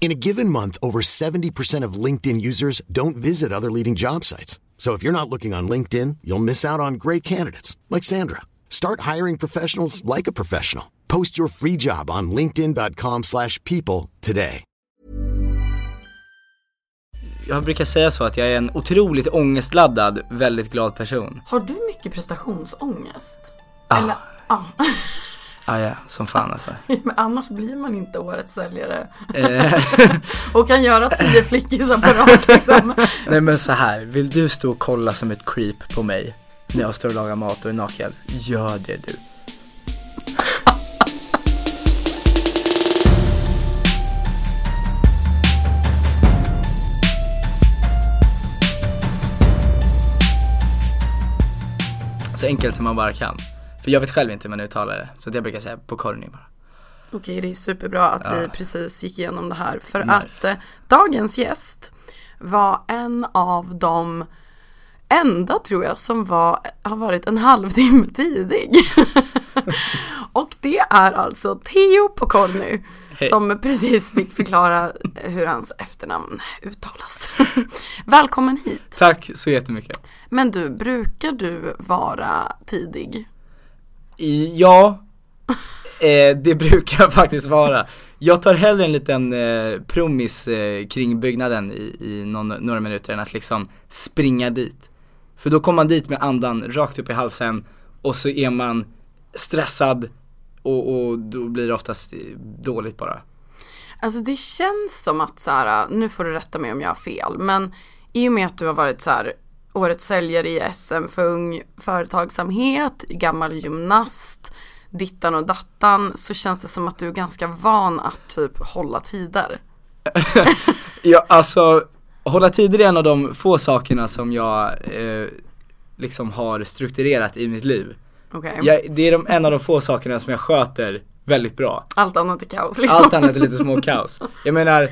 In a given month, over 70% of LinkedIn users don't visit other leading job sites. So if you're not looking on LinkedIn, you'll miss out on great candidates like Sandra. Start hiring professionals like a professional. Post your free job on linkedin.com/people today. Jag brukar säga så att jag är en otroligt ångestladdad, väldigt glad person. Har du mycket prestationsångest? Ah. Eller. Ah, ja, som fan alltså. Men annars blir man inte årets säljare. Eh, Och kan göra tio flickisar på rad liksom. Nej men så här, vill du stå och kolla som ett creep på mig när jag står och lagar mat och är naken? Gör det du. Så enkelt som man bara kan. För jag vet själv inte hur man uttalar det. Så jag brukar säga på korny bara. Okej, det är superbra att vi Ja. precis gick igenom det här. För Nice. att eh, dagens gäst var en av de enda tror jag som var, har varit en halvtimme tidig. Och det är alltså Theo Pokorny Hej. som precis fick förklara hur hans efternamn uttalas. Välkommen hit. Tack så jättemycket. Men du, brukar du vara tidig? Ja, eh, det brukar jag faktiskt vara. Jag tar hellre en liten eh, promis eh, kring byggnaden i, i någon, några minuter än att liksom springa dit. För då kommer man dit med andan rakt upp i halsen och så är man stressad och, och då blir det oftast eh, dåligt bara. Alltså det känns som att så här, nu får du rätta mig om jag har fel, men i och med att du har varit så här årets säljare i SM för ung företagsamhet, gammal gymnast, dittan och dattan, så känns det som att du är ganska van att typ hålla tider. Ja, alltså hålla tider är en av de få sakerna som jag eh, liksom har strukturerat i mitt liv. Okej? Jag, det är de, en av de få sakerna som jag sköter väldigt bra. Allt annat är kaos liksom. Allt annat är lite små kaos. Jag menar,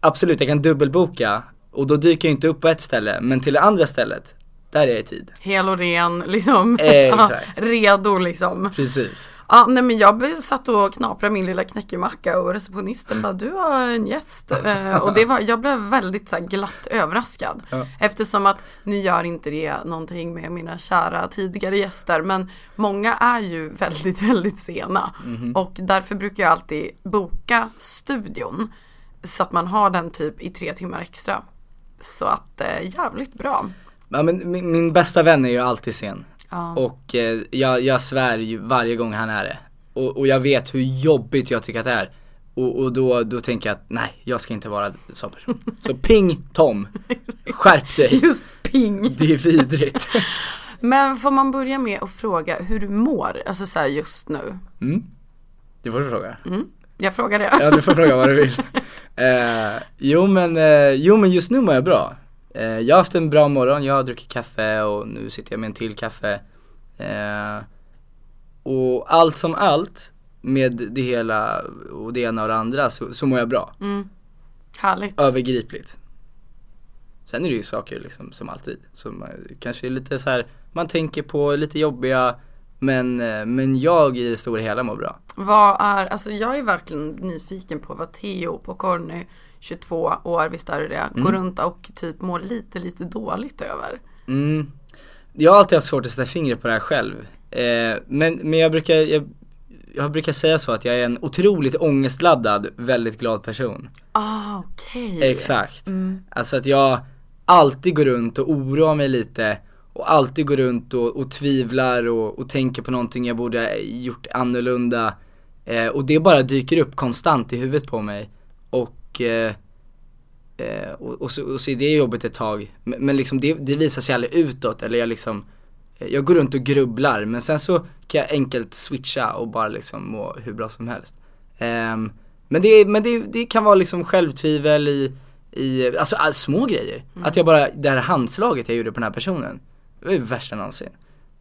absolut jag kan dubbelboka och då dyker jag inte upp på ett ställe, men till det andra stället, där är jag i tid. Hel och ren liksom. Eh, exakt. Redo liksom. Precis. Ja, nej men jag satt och knaprade min lilla knäckemacka och receptionisten bara du har en gäst. Eh, och det var, jag blev väldigt så glatt överraskad. Ja. Eftersom att nu gör inte det någonting med mina kära tidigare gäster men många är ju väldigt, väldigt sena. Och därför brukar jag alltid boka studion. Så att man har den typ i tre timmar extra. Så att eh, jävligt bra. Ja, men min, min bästa vän är ju alltid sen. Ja. Och eh, jag, jag svär ju varje gång han är det. Och, och jag vet hur jobbigt jag tycker att det är. Och, och då, då tänker jag att nej, jag ska inte vara sån person. Så ping Tom, skärp dig. Just ping. Det är vidrigt. Men får man börja med att fråga hur du mår, alltså så här just nu? Mm. Det får du fråga. Jag frågar det. Ja du får fråga vad du vill. Eh, jo men, eh, jo men just nu mår jag bra. Eh, jag har haft en bra morgon, jag har druckit kaffe och nu sitter jag med en till kaffe. Eh, och allt som allt med det hela och det ena och det andra så, så mår jag bra. Härligt. Övergripligt. Sen är det ju saker liksom som alltid, som eh, kanske är lite så här, man tänker på lite jobbiga Men, eh, men jag i det stora hela mår bra. Vad är, alltså jag är verkligen nyfiken på vad Theo på Corny, 22 år, visst är det det, Mm. går runt och typ mår lite, lite dåligt över. Mm. Jag har alltid haft svårt att sätta fingret på det här själv. Eh, men, men jag brukar, jag, jag brukar säga så att jag är en otroligt ångestladdad, väldigt glad person. Ah, okej. Exakt. Alltså att jag alltid går runt och oroar mig lite och alltid går runt och, och tvivlar och, och tänker på någonting jag borde gjort annorlunda. Eh, och det bara dyker upp konstant i huvudet på mig. Och, eh, eh, och, och, så, och så är det jobbigt ett tag. Men, men liksom det, det visar sig aldrig utåt eller jag liksom eh, jag går runt och grubblar men sen så kan jag enkelt switcha och bara liksom må hur bra som helst. Ehm, men det, men det, det kan vara liksom självtvivel i, i alltså all, små grejer. Att jag bara, det här handslaget jag gjorde på den här personen, det var ju värsta någonsin.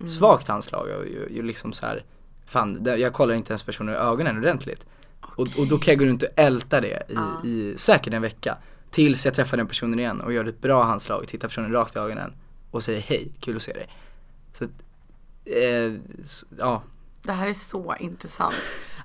Svagt handslag och ju, ju liksom så här, fan jag kollar inte ens personen i ögonen ordentligt. Och, och då kan jag gå runt och älta det i, i säkert en vecka. Tills jag träffar den personen igen och gör ett bra handslag, tittar personen rakt i ögonen och säger hej, kul att se dig. Så eh, s- ja, Det här är så intressant.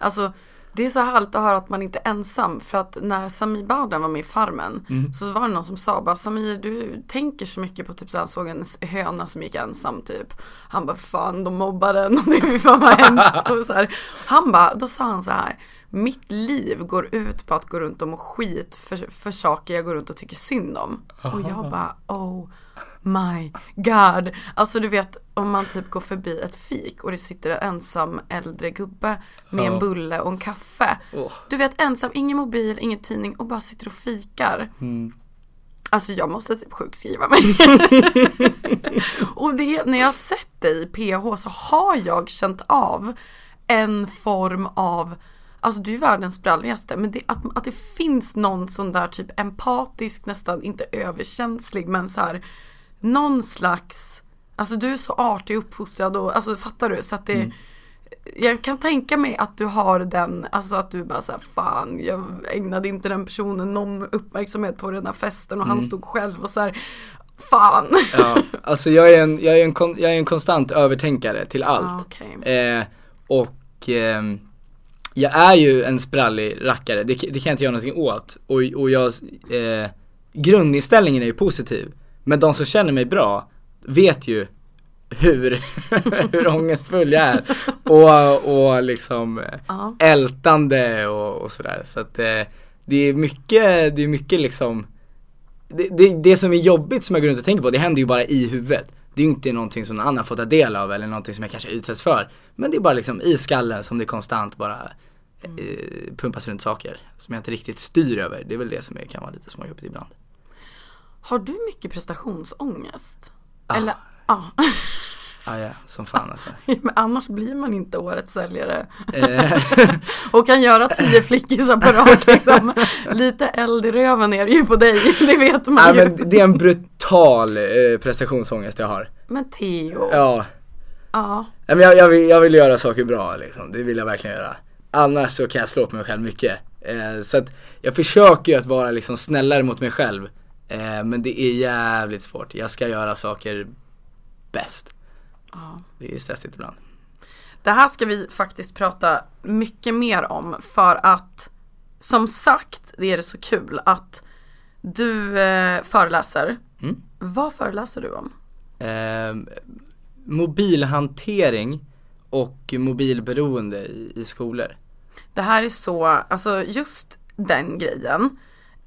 Alltså det är så härligt att höra att man inte är ensam för att när Samir Badran var med i Farmen så var det någon som sa bara Samir du tänker så mycket på typ så han såg en höna som gick ensam typ. Han bara fan de mobbar den och det är fan vad hemskt och så här. Han bara, då sa han så här mitt liv går ut på att gå runt och må skit för, för saker jag går runt och tycker synd om. Och jag bara oh my god. Alltså du vet om man typ går förbi ett fik och det sitter en ensam äldre gubbe med en bulle och en kaffe. Du vet ensam, ingen mobil, ingen tidning och bara sitter och fikar. Alltså jag måste typ sjukskriva mig. och det, när jag har sett dig i PH så har jag känt av en form av Alltså du är världens spralligaste men det, att, att det finns någon sån där typ empatisk, nästan inte överkänslig men så här Någon slags Alltså du är så artig uppfostrad och alltså fattar du? Så att det Jag kan tänka mig att du har den, alltså att du bara såhär fan jag ägnade inte den personen någon uppmärksamhet på den här festen och han stod själv och så här Fan! ja, alltså jag är en, jag är en, kon, jag är en konstant övertänkare till allt. Ah, okej. Eh, och ehm, jag är ju en sprallig rackare, det, det kan jag inte göra någonting åt. Och, och jag, eh, grundinställningen är ju positiv. Men de som känner mig bra vet ju hur, hur ångestfull jag är. Och, och liksom eh, Ja. ältande och, och sådär. Så att eh, det är mycket, det är mycket liksom det, det, det som är jobbigt som jag går runt och tänker på, det händer ju bara i huvudet. Det är ju inte någonting som någon annan får ta del av eller någonting som jag kanske utsätts för. Men det är bara liksom i skallen som det konstant bara eh, pumpas runt saker som jag inte riktigt styr över. Det är väl det som är, kan vara lite småjobbigt ibland. Har du mycket prestationsångest? Eller ja, Ah, ja, som fan alltså. men annars blir man inte årets säljare. Eh, Och kan göra tio flickisar på rak liksom. Lite eld i röven är det ju på dig, det vet man nej, ju. men det är en brutal eh, prestationsångest jag har. Men Theo, Ja, ja. Men jag, jag, vill, jag vill göra saker bra liksom, det vill jag verkligen göra. Annars så kan jag slå på mig själv mycket. Eh, så att jag försöker ju att vara liksom snällare mot mig själv. Eh, men det är jävligt svårt. Jag ska göra saker bäst. Det är stressigt ibland. Det här ska vi faktiskt prata mycket mer om för att som sagt, det är det så kul att du eh, föreläser. Mm. Vad föreläser du om? Eh, mobilhantering och mobilberoende i, i skolor. Det här är så, alltså just den grejen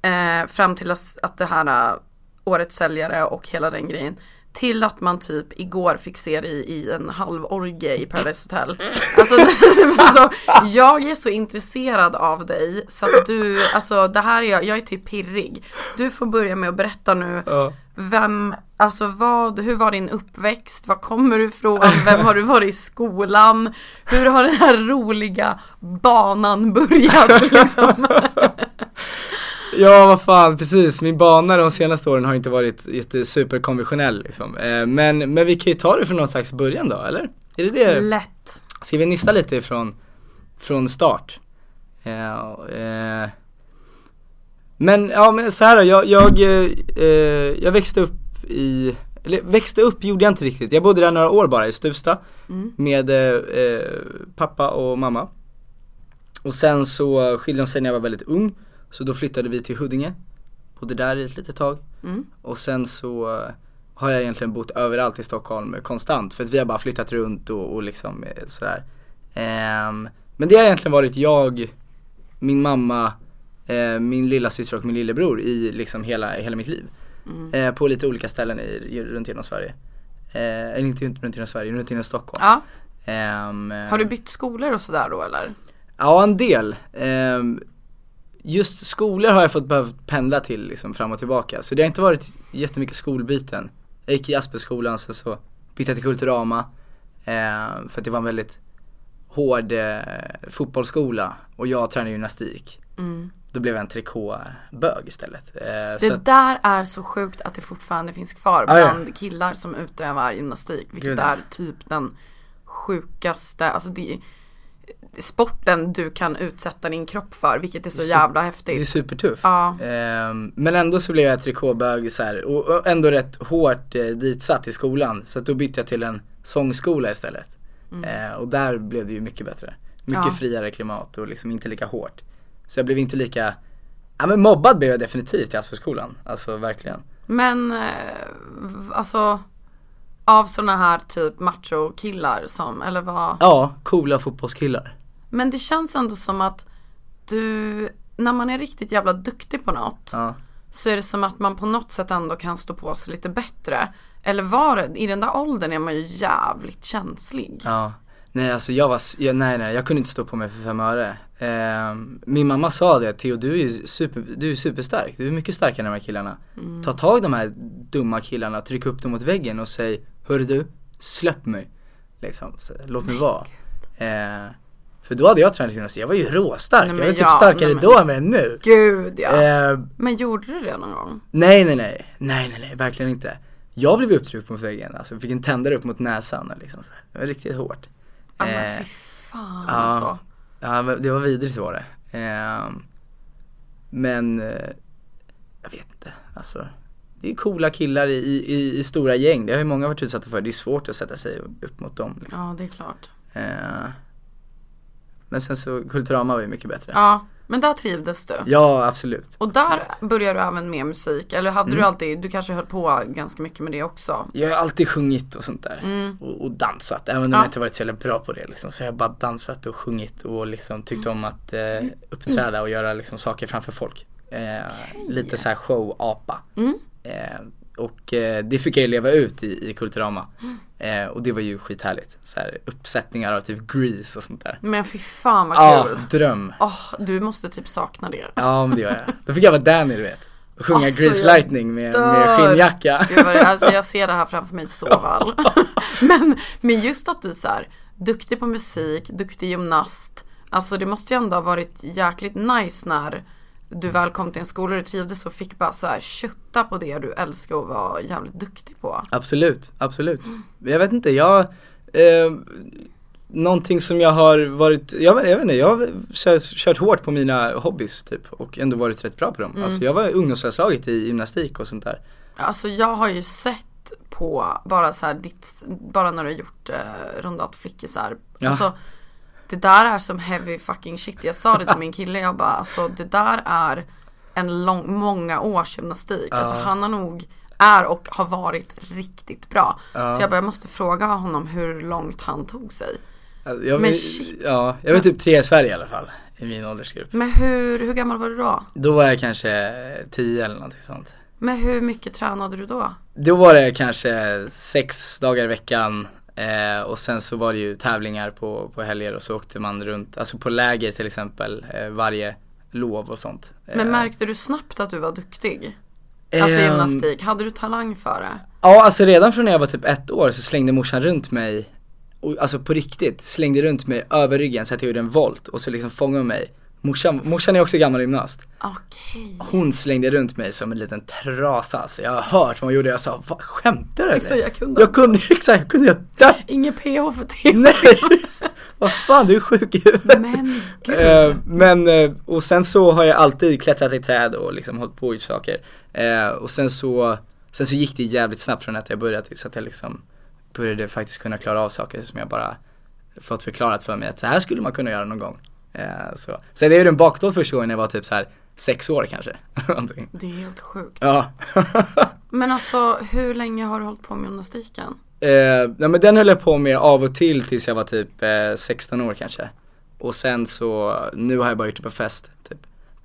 eh, fram till att, det här eh, årets säljare och hela den grejen till att man typ igår fick se dig i en halv orgie i Paradise Hotel. Alltså, alltså jag är så intresserad av dig så att du, alltså det här är jag, jag är typ pirrig. Du får börja med att berätta nu Ja. vem, alltså vad, hur var din uppväxt? Var kommer du ifrån? Vem har du varit i skolan? Hur har den här roliga banan börjat liksom? Ja vad fan, precis. Min bana de senaste åren har inte varit jätte superkonventionell liksom. eh, men, men vi kan ju ta det från någon slags början då, eller? Är det det? Lätt. Ska vi nysta lite från, från start? Eh, eh, men ja men så här då, jag, jag, eh, eh, jag växte upp i, eller växte upp gjorde jag inte riktigt. Jag bodde där några år bara i Stuvsta med eh, eh, pappa och mamma. Och sen så skilde de sig när jag var väldigt ung, så då flyttade vi till Huddinge. Bodde där i ett litet tag. Och sen så eh, har jag egentligen bott överallt i Stockholm eh, konstant för att vi har bara flyttat runt och, och liksom eh, sådär. Ehm, men det har egentligen varit jag, min mamma, eh, min lilla syster och min lillebror i liksom hela, hela mitt liv. Eh, på lite olika ställen i, runt genom Sverige. Eh, eller inte runt genom Sverige, runt genom Stockholm. Ja. Ehm, Har du bytt skolor och sådär då eller? Ja, en del. Ehm, just skolor har jag fått behövt pendla till liksom fram och tillbaka. Så det har inte varit jättemycket skolbyten. Jag gick i Asperskolan, sen så bytte jag till Kulturama. ehm, för att det var en väldigt hård eh, fotbollsskola och jag tränade gymnastik. Då blev jag en trikåbög istället. Eh, Det att, där är så sjukt att det fortfarande finns kvar Ah, ja. bland killar som utövar gymnastik. Vilket Gud, ja. är typ den sjukaste, alltså det sporten du kan utsätta din kropp för, vilket är så jävla det är häftigt. supertufft. Ja. Ehm, men ändå så blev jag trikåbög så här, och, och ändå rätt hårt eh, ditsatt i skolan. Så att då bytte jag till en sångskola istället. Eh, och där blev det ju mycket bättre. Mycket Ja. friare klimat och liksom inte lika hårt. Så jag blev inte lika, ja men mobbad blev jag definitivt i Asperskolan. Alltså verkligen. Men eh, alltså av sådana här typ macho-killar som, eller vad? Ja, coola fotbollskillar. Men det känns ändå som att du, när man är riktigt jävla duktig på något Ja. så är det som att man på något sätt ändå kan stå på sig lite bättre. Eller var det, i den där åldern är man ju jävligt känslig. Ja, nej alltså jag var, jag, nej nej jag kunde inte stå på mig för fem öre. Ehm, min mamma sa det, Theo du är super, du är superstark, du är mycket starkare än de här killarna. Ta tag i de här dumma killarna, tryck upp dem mot väggen och säg, hörru du, släpp mig. Liksom, så, låt mig vara. Ehm, för då hade jag tränat gymnastik, jag var ju råstark, Nej, jag men var typ ja, starkare nej, men- då än nu. Gud ja. Ehm, Men gjorde du det någon gång? nej nej nej, nej nej nej, verkligen inte. Jag blev upptryckt mot väggen, alltså fick en tändare upp mot näsan liksom så. Det var riktigt hårt. Ja men Eh, fy fan ja. alltså. Ja men det var vidrigt var det. Ehm, men eh, jag vet inte, alltså det är coola killar i, i, i stora gäng, det har ju många varit utsatta för. Det är svårt att sätta sig upp mot dem liksom. Ja det är klart. Ehm, men sen så Kulturama var ju mycket bättre. Ja, men där trivdes du. Ja absolut. Och där började du även med musik, eller hade Mm. du alltid, du kanske höll på ganska mycket med det också? Jag har alltid sjungit och sånt där. Och, och dansat, även om Ja. jag inte varit så jävla bra på det liksom. Så jag har bara dansat och sjungit och liksom tyckt om att eh, uppträda och göra liksom saker framför folk. Eh, Lite såhär show-apa. Eh, och eh, det fick jag ju leva ut i, i Kulturama. Eh, och det var ju skithärligt. Så här, uppsättningar av typ Grease och sånt där. Men fy fan vad Ja, kul. dröm. Åh, du måste typ sakna det. Ja men det gör jag. Då fick jag vara Danny du vet. Och sjunga Alltså, Grease Lightning med, med skinnjacka. Gud, alltså jag ser det här framför mig så väl. men, men just att du så här, duktig på musik, duktig gymnast. Alltså det måste ju ändå ha varit jäkligt nice när du väl kom till en skola och du trivdes och fick bara så här kötta på det du älskar och var jävligt duktig på. Absolut, absolut. Jag vet inte, jag eh, Någonting som jag har varit, jag, jag vet inte, jag har kört, kört hårt på mina hobbys typ och ändå varit rätt bra på dem. Alltså jag var i ungdomslandslaget i gymnastik och sånt där. Alltså jag har ju sett på bara så här ditt, bara när du har gjort eh, rundat flickisar. Ja. Alltså det där är som heavy fucking shit. Jag sa det till min kille, jag bara alltså det där är en lång, många års gymnastik. Alltså han har nog är och har varit riktigt bra. Så jag bara, jag måste fråga honom hur långt han tog sig. Jag, Men shit. Ja, jag var typ tre i Sverige i alla fall, i min åldersgrupp. Men hur, hur gammal var du då? Då var jag kanske tio eller någonting sånt. Men hur mycket tränade du då? Då var det kanske sex dagar i veckan eh, och sen så var det ju tävlingar på, på helger och så åkte man runt, alltså på läger till exempel, eh, varje lov och sånt. Men Eh, märkte du snabbt att du var duktig? Alltså ehm, gymnastik, hade du talang för det? Ja, alltså redan från när jag var typ ett år så slängde morsan runt mig, och, alltså på riktigt, slängde runt mig över ryggen så att jag gjorde en volt och så liksom fångade mig. Morsan, morsan är också gammal gymnast. Okej. Hon slängde runt mig som en liten trasa, alltså jag har hört vad hon gjorde, jag sa vad skämtar du eller? Exakt, jag kunde. Jag kunde, exakt, jag kunde jag dö. Ingen PH för det. Nej! Vad fan, du är sjuk i huvudet. Men gud. Eh, men, eh, och sen så har jag alltid klättrat i träd och liksom hållit på i saker. Eh, och sen så Sen så gick det jävligt snabbt från att jag började så att jag liksom började faktiskt kunna klara av saker som jag bara fått förklarat för mig att så här skulle man kunna göra någon gång. Eh, så. Sen är det en bakdåt första gången jag var typ så här sex år kanske. Det är helt sjukt. Ja. Men alltså hur länge har du hållit på med gymnastiken? eh, nej men den höll jag på med av och till tills jag var typ eh, 16 år kanske. Och sen så, nu har jag bara gjort det på fest. Typ.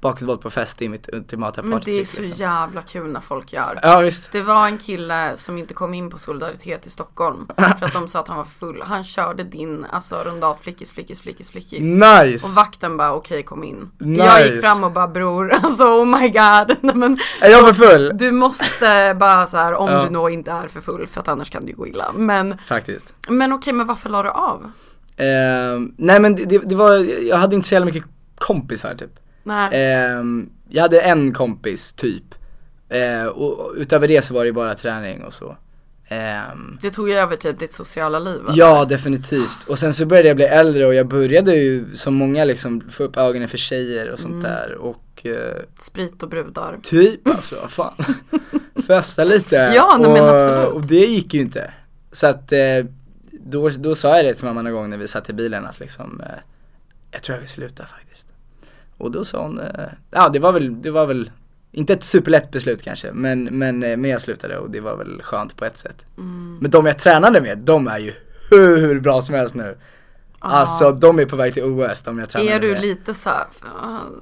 Bakåtvolt på fest är mitt ultimata Men det är så liksom. jävla kul när folk gör. Ja visst. Det var en kille som inte kom in på solidaritet i Stockholm för att de sa att han var full. Han körde din, alltså runda flickis, flickis, flickis, flickis. Nice! Och vakten bara okej kom in. Nice. Jag gick fram och bara bror, alltså oh my god. Nej, men, Är jag för full? du måste bara så här om Ja. du nog inte är för full för att annars kan ju gå illa. Men, Faktiskt. men okej men varför la du av? Ehm, nej men det, det, det var, jag hade inte så jävla mycket kompisar typ. Ehm, jag hade en kompis typ. Eh, och, utöver det så var det bara träning och så. Ehm, Det tog ju över typ ditt sociala liv. eller? ja definitivt. Och sen så började jag bli äldre och jag började ju som många liksom få upp ögonen för tjejer och sånt där. Och eh, Sprit och brudar. typ alltså, fan. Festa lite. Ja, nej, och, men absolut. Och det gick ju inte. Så att eh, då, då sa jag det till mamma någon gång när vi satt i bilen att liksom eh, Jag tror jag vill sluta faktiskt. Och då sa hon, eh, ja det var väl, det var väl inte ett superlätt beslut kanske men, men, eh, men jag slutade och det var väl skönt på ett sätt. Mm. Men de jag tränade med, de är ju hur bra som helst nu. Alltså de är på väg till OS, de jag tränade Är du med. lite så här,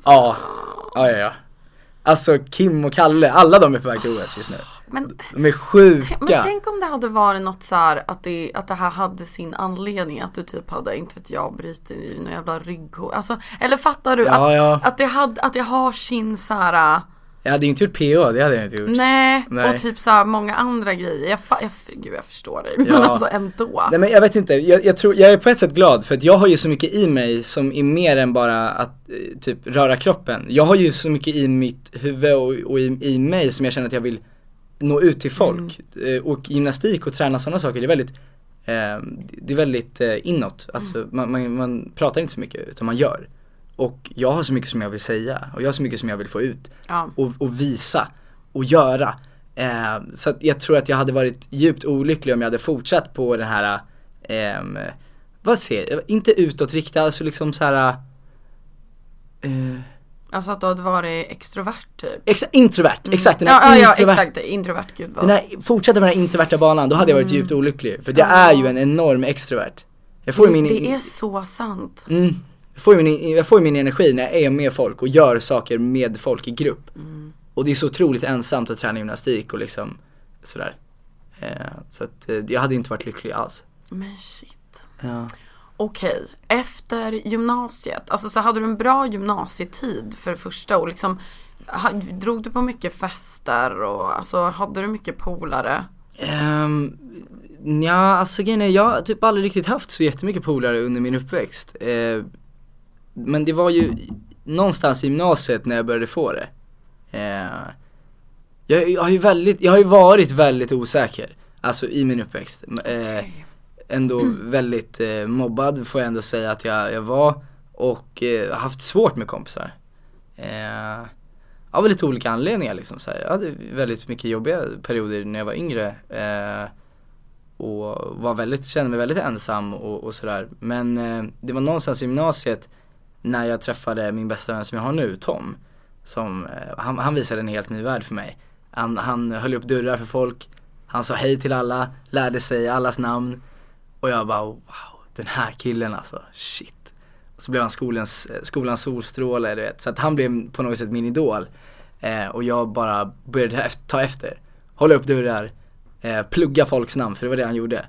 Ja, ja ja ja. Alltså Kim och Kalle, alla de är på väg till OS just nu. Men, De är sjuka. men tänk om det hade varit något så här att det, att det här hade sin anledning att du typ hade, inte vet jag, brutit i någon jävla rygghår. Alltså, eller fattar du? Ja, att, ja. att det hade, att det har sin så här Jag hade inte gjort PO, det hade jag inte gjort. Nej, Nej. och typ så många andra grejer. Jag, fa- jag, gud jag förstår dig, men Ja. alltså ändå. Nej men jag vet inte, jag, jag tror, jag är på ett sätt glad för att jag har ju så mycket i mig som är mer än bara att eh, typ röra kroppen. Jag har ju så mycket i mitt huvud och, och i, i mig som jag känner att jag vill nå ut till folk. Eh, Och gymnastik och träna sådana saker, det är väldigt eh, Det är väldigt eh, inåt, alltså man, man, man pratar inte så mycket utan man gör. Och jag har så mycket som jag vill säga och jag har så mycket som jag vill få ut. Ja. och, och visa och göra. Eh, så jag tror att jag hade varit djupt olycklig om jag hade fortsatt på den här, ehm, vad säger jag, inte utåtriktad, alltså liksom så här. Eh, Alltså att du hade varit extrovert typ. exa, introvert, exakt den Ja, här ja, ja introvert, exakt, introvert, gud vad. den här, fortsätta med den här introverta banan, då hade jag varit djupt olycklig. För jag är ju en enorm extrovert. Jag får ju min, det är så sant. Mm. Jag får, min, jag får min energi när jag är med folk och gör saker med folk i grupp. Och det är så otroligt ensamt att träna gymnastik och liksom sådär. Eh, så att eh, jag hade inte varit lycklig alls. Men shit. Ja. Okej, efter gymnasiet, alltså så hade du en bra gymnasietid för det första och liksom Drog du på mycket fester och alltså hade du mycket polare? Um, ja, alltså grejen är, jag har typ aldrig riktigt haft så jättemycket polare under min uppväxt. Eh, men det var ju någonstans i gymnasiet när jag började få det. Eh, jag, jag har ju väldigt, jag har ju varit väldigt osäker, alltså i min uppväxt. Eh, ändå väldigt eh, mobbad får jag ändå säga att jag, jag var och eh, haft svårt med kompisar. Eh, av lite olika anledningar liksom så här. Jag hade väldigt mycket jobbiga perioder när jag var yngre. Eh, och var väldigt, kände mig väldigt ensam och, och sådär. Men eh, det var någonstans i gymnasiet när jag träffade min bästa vän som jag har nu, Tom. Som, eh, han, han visade en helt ny värld för mig. Han, han höll upp dörrar för folk, han sa hej till alla, lärde sig allas namn. Och jag bara wow, den här killen alltså, shit. Och så blev han skolans, eh, skolans solstråle du vet. Så att han blev på något sätt min idol. Eh, och jag bara började ta efter. Hålla upp dörrar, eh, plugga folks namn, för det var det han gjorde.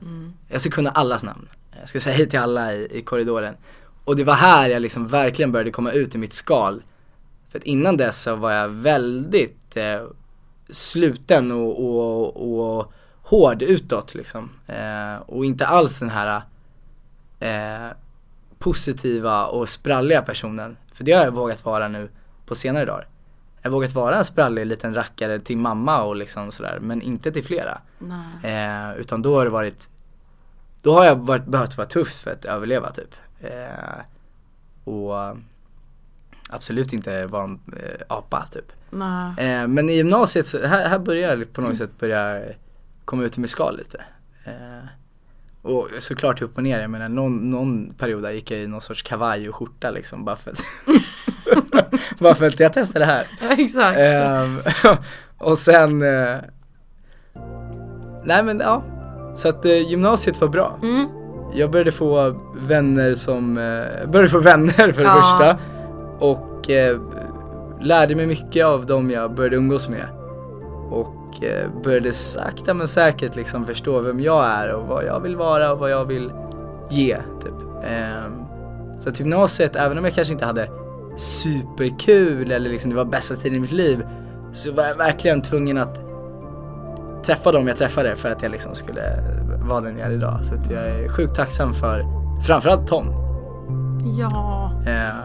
Jag ska kunna allas namn. Jag ska säga hej till alla i, i korridoren. Och det var här jag liksom verkligen började komma ut i mitt skal. För att innan dess så var jag väldigt eh, sluten och, och, och hård utåt liksom. Eh, och inte alls den här eh, positiva och spralliga personen. För det har jag vågat vara nu på senare dagar. Jag har vågat vara en sprallig liten rackare till mamma och liksom sådär, men inte till flera. Eh, utan då har det varit, då har jag varit, behövt vara tuff för att överleva typ. Eh, och absolut inte vara en eh, apa typ. Eh, men i gymnasiet, så, här, här börjar jag på något sätt börja komma ut i mitt skal lite. Och såklart upp och ner, jag menar någon, någon period där gick jag i någon sorts kavaj och skjorta liksom bara för att Bara för att jag testade det här. Ja, exakt. Ehm, och sen eh, Nej men ja Så att eh, gymnasiet var bra Mm. Jag började få vänner som eh, Började få vänner för det Ja. första Och eh, lärde mig mycket av dem jag började umgås med Och eh, började sakta men säkert liksom förstå vem jag är och vad jag vill vara och vad jag vill ge typ. Ehm, så att gymnasiet, även om jag kanske inte hade superkul eller liksom det var bästa tiden i mitt liv Så var jag verkligen tvungen att träffa dem jag träffade för att jag liksom skulle vara den jag är idag. Så att jag är sjukt tacksam för framförallt Tom. Ja. Eh,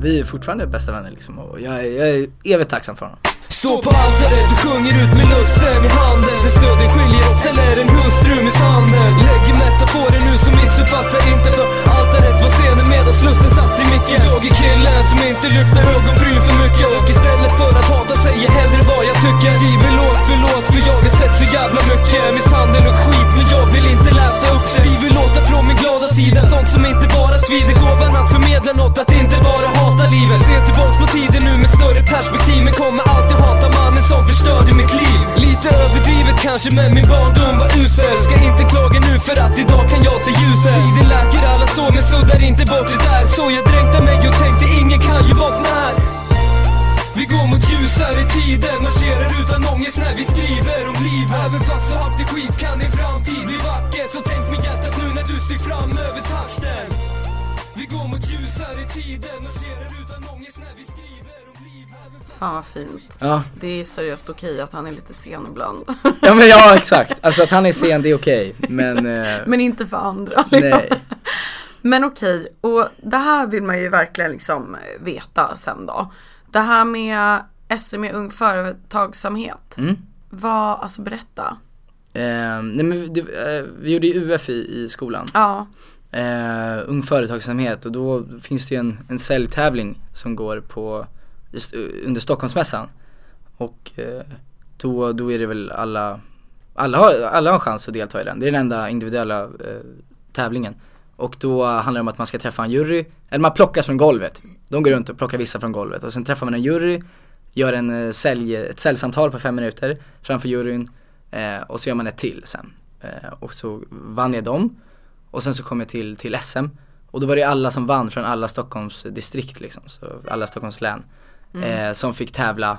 vi är fortfarande bästa vänner liksom och jag, är- jag är evigt tacksam för honom. Stå på altaret och sjunger ut med lusten i handen Där stöden skiljer oss eller en hustru misshandel Lägger metaforer nu som missuppfattar inte för rätt var scenen medan lusten satt i micken? Jag är killen som inte lyfter ögonbryn för mycket. Och istället för att hata säger hellre vad jag tycker. Skriver låt för låt för jag har sett så jävla mycket. Misshandel och skit men jag vill inte läsa upp det. Skriver låtar från min glada sida. Sånt som inte bara svider Gåvan att förmedla något att inte bara hata livet. Se tillbaks på tiden nu med större perspektiv Men kommer alltid hata mannen som förstörde mitt liv. Lite överdrivet kanske men min barndom var usel. Ska inte klaga nu för att idag kan jag se ljuset. Tiden läker alla sår men suddar inte bort det där Så jag dränkte mig och tänkte ingen kan ju bottna här vi går mot ljusare tider, marscherar utan ångest när vi skriver om liv Även fast du haft det skit kan din framtid bli vacker Så tänk med hjärtat nu när du steg fram över takten Vi går mot ljusare tider, marscherar utan ångest när vi skriver om liv Fan vad fint. Ja, Det är seriöst okej att han är lite sen ibland. ja men ja exakt. Alltså att han är sen det är okej. Men, eh, Men inte för andra liksom. nej. Men okej, och det här vill man ju verkligen liksom veta sen då. Det här med SME Ung Företagsamhet. Mm. Vad, alltså berätta. Eh, nej men det, eh, vi gjorde ju UF i, i skolan. Ja, eh, Ung Företagsamhet och då finns det ju en, en säljtävling som går på i st- under Stockholmsmässan. Och eh, då, då är det väl alla, alla har, alla har en chans att delta i den. Det är den enda individuella eh, tävlingen. Och då handlar det om att man ska träffa en jury, eller man plockas från golvet. De går runt och plockar vissa från golvet. Och sen träffar man en jury, gör en eh, sälj, ett säljsamtal på fem minuter framför juryn eh, och så gör man ett till sen. Eh, och så vann jag dem. Och sen så kom jag till, till SM och då var det alla som vann från alla Stockholms distrikt liksom, så alla Stockholms län eh, som fick tävla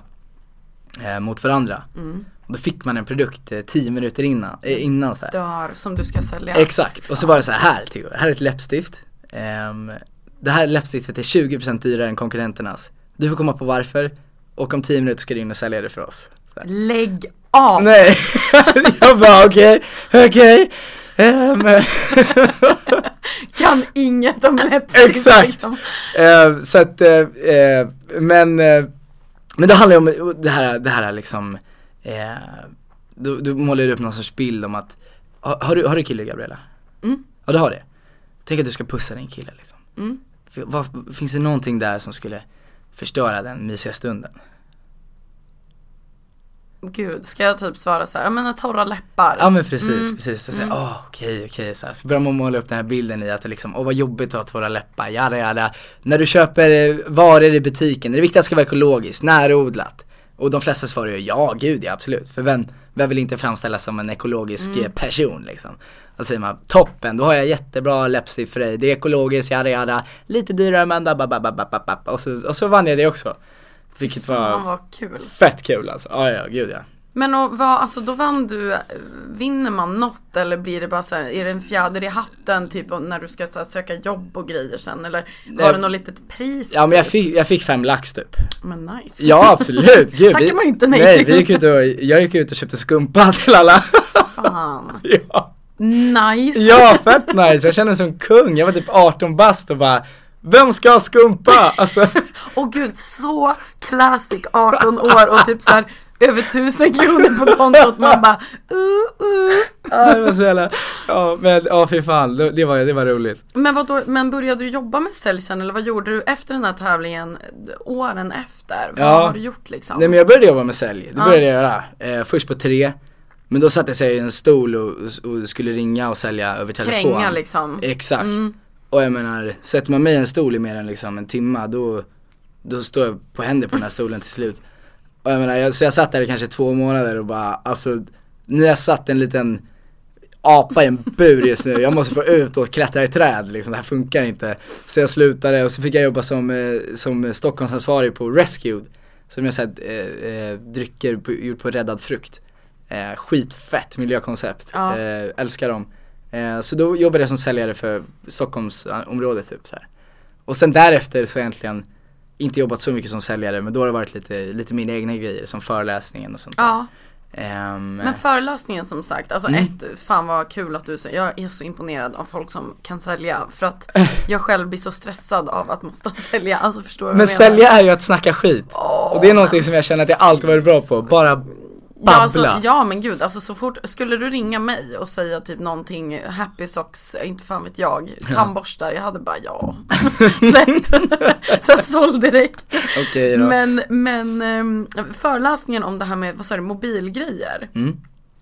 eh, mot varandra. Och då fick man en produkt eh, 10 minuter innan, eh, innan så här. dör som du ska sälja. Exakt, och så var det så här, här Theo, här är ett läppstift. Ehm, det här läppstiftet är 20% dyrare än konkurrenternas. Du får komma på varför och om 10 minuter ska du in och sälja det för oss. Lägg av! Nej, jag bara okej, okej. Ehm, Kan inget om läppstift Exakt. liksom. Eh, så att, eh, eh, men, men det handlar ju om det här, det här liksom, eh, du, du målar ju upp någon sorts bild om att, har, har du, har du kille Gabriella? Mm. Ja du har det? Tänk att du ska pussa din kille liksom. Mm. F- vad, finns det någonting där som skulle förstöra den mysiga stunden? Gud, ska jag typ svara så här, jag menar torra läppar. Ja men precis, Mm. precis. Så säger åh okej okej så, här. så börjar man måla upp den här bilden i att det liksom, åh vad jobbigt att ha torra läppar, jada jada. När du köper eh, varor i butiken, det viktiga ska vara ekologiskt, närodlat. Och de flesta svarar ju ja, gud ja absolut. För vem, vem vill inte framställas som en ekologisk eh, person liksom? Då säger man, toppen, då har jag jättebra läppstift för dig, det är ekologiskt, jada jada. Lite dyrare men da, ba, ba, ba, ba, ba. Och, så, och så vann jag det också. Vilket Fan var vad kul. fett kul alltså, ja ja gud ja. Men och vad, alltså då vann du, eh, vinner man något eller blir det bara så här, är det en fjäder i hatten typ när du ska här, söka jobb och grejer sen eller var Nej. det något litet pris? Ja men jag typ? fick, jag fick fem lax typ. Men nice. Ja absolut, gud Tackar man inte nej Nej vi gick ut och, jag gick ut och köpte skumpa till alla Fan. ja. Nice. ja, fett nice, jag kände mig som kung, jag var typ 18 bast och bara Vem ska ha skumpa? Alltså, Och gud, så classic 18 år och typ så här över tusen kronor på kontot. Man bara uh, uh. ja, det var så jävla, ja men ja fy fan, det, det, var, det var roligt. Men vad då, men började du jobba med sälj sen eller vad gjorde du efter den här tävlingen åren efter? Vad Ja. har du gjort liksom? Nej men jag började jobba med sälj, det Ja. började jag göra. Eh, först på tre, men då satte jag sig i en stol och, och skulle ringa och sälja över telefon. Kränga liksom. Exakt. Mm. Och jag menar, sätter man mig i en stol i mer än liksom en timma då, då står jag på händer på den här stolen till slut. Och jag menar, jag, så jag satt där i kanske två månader och bara, alltså, ni har satt en liten apa i en bur just nu, jag måste få ut och klättra i träd liksom, det här funkar inte. Så jag slutade och så fick jag jobba som, eh, som Stockholmsansvarig på Rescued. Som jag såhär, eh, eh, drycker på, gjort på räddad frukt. Eh, skitfett miljökoncept, Ja. eh, älskar dem. Eh, så då jobbade jag som säljare för Stockholmsområdet typ så här. Och sen därefter så jag egentligen inte jobbat så mycket som säljare men då har det varit lite, lite mina egna grejer som föreläsningen och sånt där. Ja, Ehm, men föreläsningen som sagt, alltså Mm. ett, fan vad kul att du säger, jag är så imponerad av folk som kan sälja för att jag själv blir så stressad av att måste sälja, alltså förstår du vad men jag menar? sälja är ju att snacka skit. och det är någonting som jag känner att jag alltid varit bra på, bara babbla. Ja, alltså, ja men gud, alltså så fort, skulle du ringa mig och säga typ någonting, happy socks, inte fan vet jag, tandborstar, jag hade bara ja. Lätt. så jag sålde direkt. Okej då. Men, men ehm, föreläsningen om det här med, vad sa du, mobilgrejer. Mm.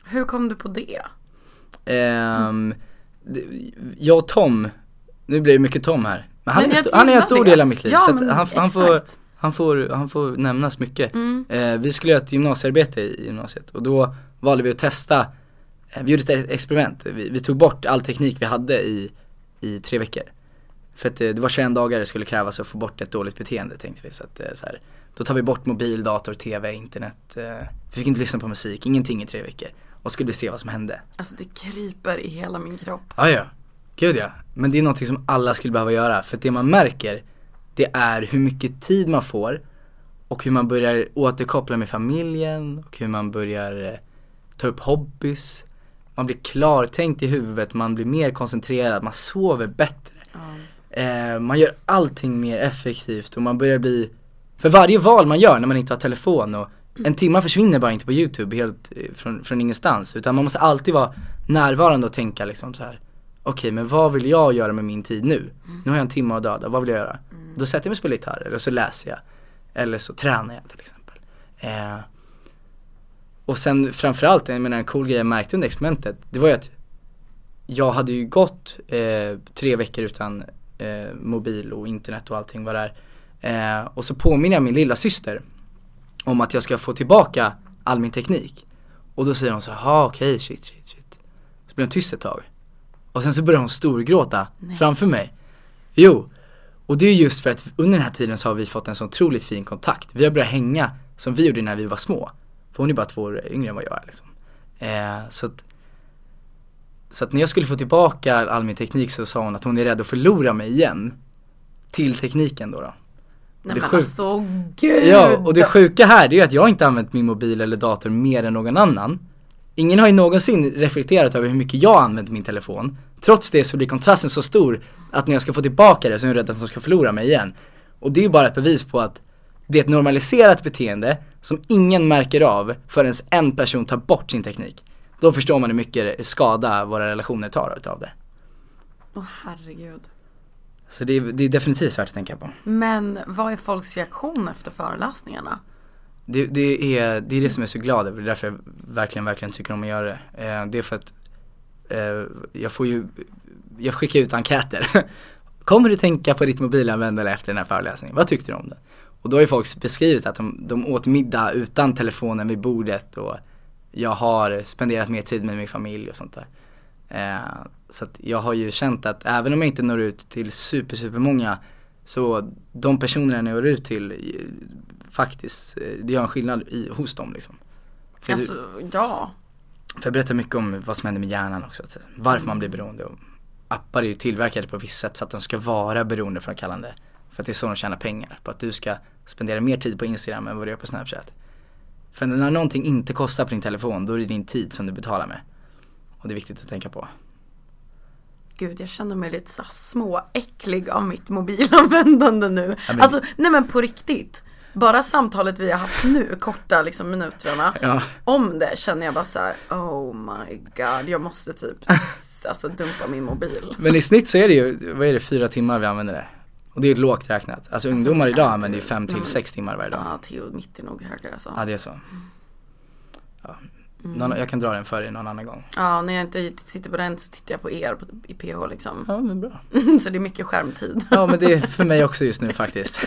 Hur kom du på det? Det- jag och Tom, nu blir det mycket Tom här. Men han, Men är, han är en stor del av mitt liv. Ja, så men han, han, får. Han, får, han får nämnas mycket. Eh, vi skulle göra ett gymnasiearbete i gymnasiet och då valde vi att testa, eh, vi gjorde ett experiment. Vi, vi tog bort all teknik vi hade i, i tre veckor. För att eh, det var 21 dagar det skulle krävas att få bort ett dåligt beteende tänkte vi. Så att, eh, så här, då tar vi bort mobil, dator, tv, internet. Eh, vi fick inte lyssna på musik, ingenting i tre veckor. Och skulle vi se vad som hände. Alltså det kryper i hela min kropp. Ja, ja. Gud ja. Men det är någonting som alla skulle behöva göra. För att det man märker, det är hur mycket tid man får och hur man börjar återkoppla med familjen och hur man börjar eh, ta upp hobbys. Man blir klartänkt i huvudet, man blir mer koncentrerad, man sover bättre. Eh, man gör allting mer effektivt och man börjar bli, för varje val man gör när man inte har telefon och en timma försvinner bara inte på youtube helt eh, från, från ingenstans utan man måste alltid vara närvarande och tänka liksom så här. Okej men vad vill jag göra med min tid nu? Nu har jag en timme att döda, vad vill jag göra? Då sätter jag mig och spelar gitarr eller så läser jag Eller så tränar jag till exempel eh, Och sen framförallt, jag menar en cool grej jag märkte under experimentet Det var ju att Jag hade ju gått eh, tre veckor utan eh, mobil och internet och allting vad det är eh, Och så påminner jag min lilla syster om att jag ska få tillbaka all min teknik. Och då säger hon så här, okej shit shit shit. Så blir hon tyst ett tag. Och sen så börjar hon storgråta framför mig. Jo, och det är just för att under den här tiden så har vi fått en så otroligt fin kontakt. Vi har börjat hänga som vi gjorde när vi var små. För hon är bara två år yngre än vad jag är liksom. Eh, så att så att när jag skulle få tillbaka all min teknik så sa hon att hon är rädd att förlora mig igen. Till tekniken då. då. Nej Det men sjuk- alltså gud. Ja, och det sjuka här det är ju att jag inte använt min mobil eller dator mer än någon annan. Ingen har ju någonsin reflekterat över hur mycket jag använt min telefon. Trots det så blir kontrasten så stor att när jag ska få tillbaka det så är jag rädd att de ska förlora mig igen. Och det är ju bara ett bevis på att det är ett normaliserat beteende som ingen märker av förrän en person tar bort sin teknik. Då förstår man hur mycket skada våra relationer tar utav det. Åh herregud. Så det är, det är definitivt värt att tänka på. Men vad är folks reaktion efter föreläsningarna? Det, det, är, det är det som jag är så glad över, det är därför jag verkligen, verkligen tycker om att göra det. Eh, det är för att eh, jag får ju, jag skickar ut enkäter. Kommer du tänka på ditt mobilanvändande efter den här föreläsningen? Vad tyckte du om det? Och då har ju folk beskrivit att de, de åt middag utan telefonen vid bordet och jag har spenderat mer tid med min familj och sånt där. Eh, så att jag har ju känt att även om jag inte når ut till super, super många så de personerna jag når ut till eh, faktiskt, eh, det gör en skillnad i, hos dem liksom. För, Alltså ja. för jag berättar mycket om vad som händer med hjärnan också, varför man blir beroende. Och appar är ju tillverkade på visst sätt så att de ska vara beroendeframkallande. För att det är så de tjänar pengar, på att du ska spendera mer tid på Instagram än vad du gör på Snapchat. För när någonting inte kostar på din telefon, då är det din tid som du betalar med. Och det är viktigt att tänka på. gud jag känner mig lite så småäcklig av mitt mobilanvändande nu. men- Alltså nej men på riktigt. Bara samtalet vi har haft nu, korta liksom minuterna. Ja. Om det känner jag bara så här, oh my god, jag måste typ alltså dumpa min mobil. Men i snitt så är det ju, vad är det, fyra timmar vi använder det. Och det är lågt räknat. Alltså ungdomar idag använder ju du- fem till sex timmar varje dag. Ja, Theo mitt är nog högre alltså. Ja det är så. Ja. Någon, jag kan dra den för dig någon annan gång. Ja, när jag inte sitter på den så tittar jag på er på, i PH liksom. Ja men bra. så det är mycket skärmtid. Ja men det är för mig också just nu faktiskt.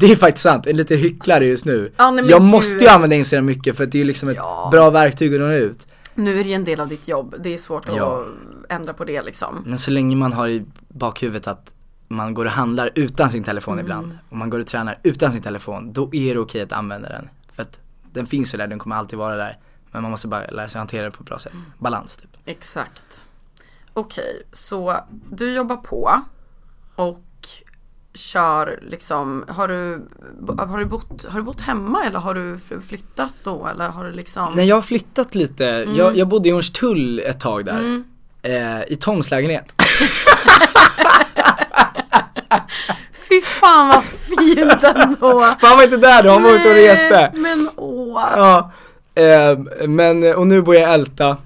Det är faktiskt sant, en lite hycklare just nu. Ja, nej, jag måste ju använda Instagram mycket för att det är liksom ett Ja. bra verktyg att nå ut. Nu är det ju en del av ditt jobb, det är svårt att Ja. ändra på det liksom. Men så länge man har i bakhuvudet att man går och handlar utan sin telefon ibland och man går och tränar utan sin telefon, då är det okej att använda den. För att den finns ju där, den kommer alltid vara där. Men man måste bara lära sig hantera det på ett bra sätt. Balans typ. Exakt. Okej, så du jobbar på och kör liksom, har du, har du, bott, har du bott hemma eller har du fl- flyttat då eller har du liksom? Nej jag har flyttat lite, jag, jag bodde i Hornstull ett tag där. Eh, I Toms lägenhet. Fy fan vad fint ändå! Han var inte där då, han var ute och reste. Men åh! Ja, eh, men och nu bor jag i Älta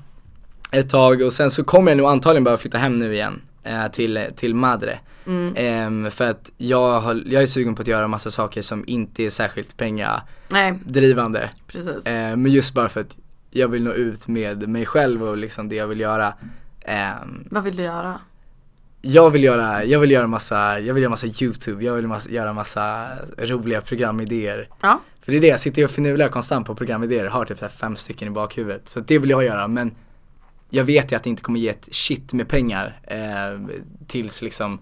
ett tag och sen så kommer jag nog antagligen behöva flytta hem nu igen eh, till, till Madre. Eh, för att jag, har, jag är sugen på att göra massa saker som inte är särskilt pengadrivande. Precis. Eh, men just bara för att jag vill nå ut med mig själv och liksom det jag vill göra. Ehm, Vad vill du göra? jag vill göra, jag vill göra massa, jag vill göra massa YouTube, jag vill massa, göra massa roliga programidéer. Ja, För det är det, jag sitter och finurlar konstant på programidéer, har typ så fem stycken i bakhuvudet. Så det vill jag göra men jag vet ju att det inte kommer ge ett shit med pengar eh, tills liksom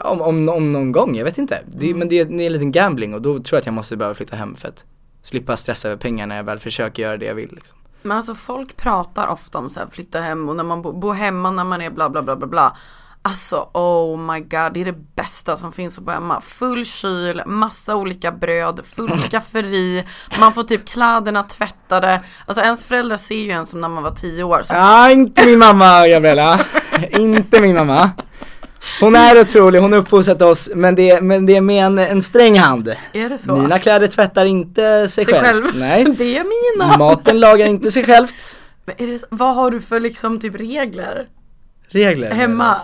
om, om, om någon gång, jag vet inte. Det, Men det, är- det är en liten gambling och då tror jag att jag måste behöva flytta hem för att slippa stressa över pengar när jag väl försöker göra det jag vill liksom. men alltså folk pratar ofta om så här, flytta hem och när man bo, bor hemma när man är bla bla bla bla bla. Alltså oh my god, det är det bästa som finns att bo hemma. Full kyl, massa olika bröd, full skafferi, man får typ kläderna tvättade. Alltså ens föräldrar ser ju en som när man var tio år. Så Ja, inte min mamma Gabriella. inte min mamma. Hon är otrolig, hon har uppfostrat oss men det, men det är med en, en sträng hand. är det så? Mina kläder tvättar inte sig, Sig själv. själv. Nej. Det är mina. Maten lagar inte sig självt. Men är det, så- vad har du för liksom typ regler? Regler. Hemma?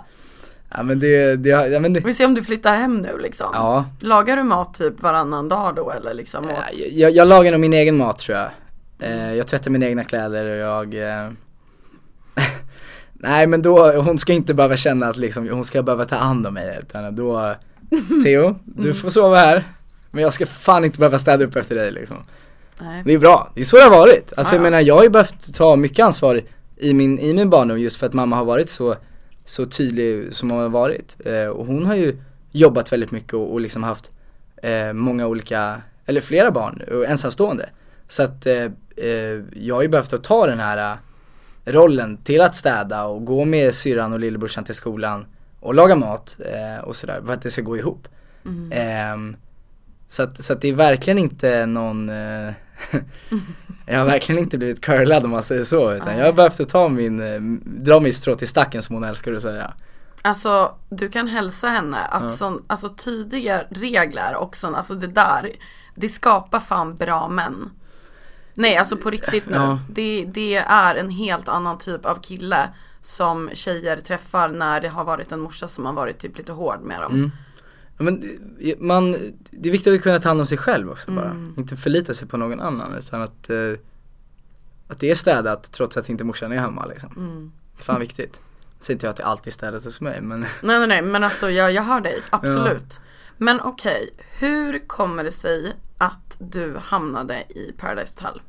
Ja men det, det, ja men det, Vi ser om du flyttar hem nu liksom. ja. Lagar du mat typ varannan dag då eller liksom? Åt? Jag, jag lagar nog min egen mat tror jag. Eh, jag tvättar mina egna kläder och jag eh, Nej men då, hon ska inte behöva känna att liksom, hon ska behöva ta hand om mig utan då Theo, du får sova här Men jag ska fan inte behöva städa upp efter dig liksom Nej. Det är bra, det är så det har varit. Alltså Ja, jag ja. menar jag har ju behövt ta mycket ansvar i min, i min barndom just för att mamma har varit så, så tydlig som hon har varit. Eh, och hon har ju jobbat väldigt mycket och, och liksom haft eh, många olika, eller flera barn och ensamstående. Så att eh, eh, jag har ju behövt att ta den här rollen till att städa och gå med syrran och lillebrorsan till skolan och laga mat eh, och sådär för att det ska gå ihop. Ehm, så att, så att det är verkligen inte någon eh, Jag har verkligen inte blivit curlad om man säger så utan jag har behövt ta min, eh, dra min strå till stacken som hon älskar att säga Alltså du kan hälsa henne att sån, alltså tydliga regler och sån, alltså det där, det skapar fan bra män. Nej alltså på riktigt nu, Ja. det, det är en helt annan typ av kille som tjejer träffar när det har varit en morsa som har varit typ lite hård med dem. Ja, men man, det är viktigt att kunna ta hand om sig själv också bara. Inte förlita sig på någon annan utan att, eh, att det är städat trots att inte morsan är hemma liksom. Fan viktigt. Säger inte jag att det alltid är städat hos mig men Nej nej nej men alltså jag, jag hör dig, absolut. Men okej, hur kommer det sig du hamnade i Paradise Hotel?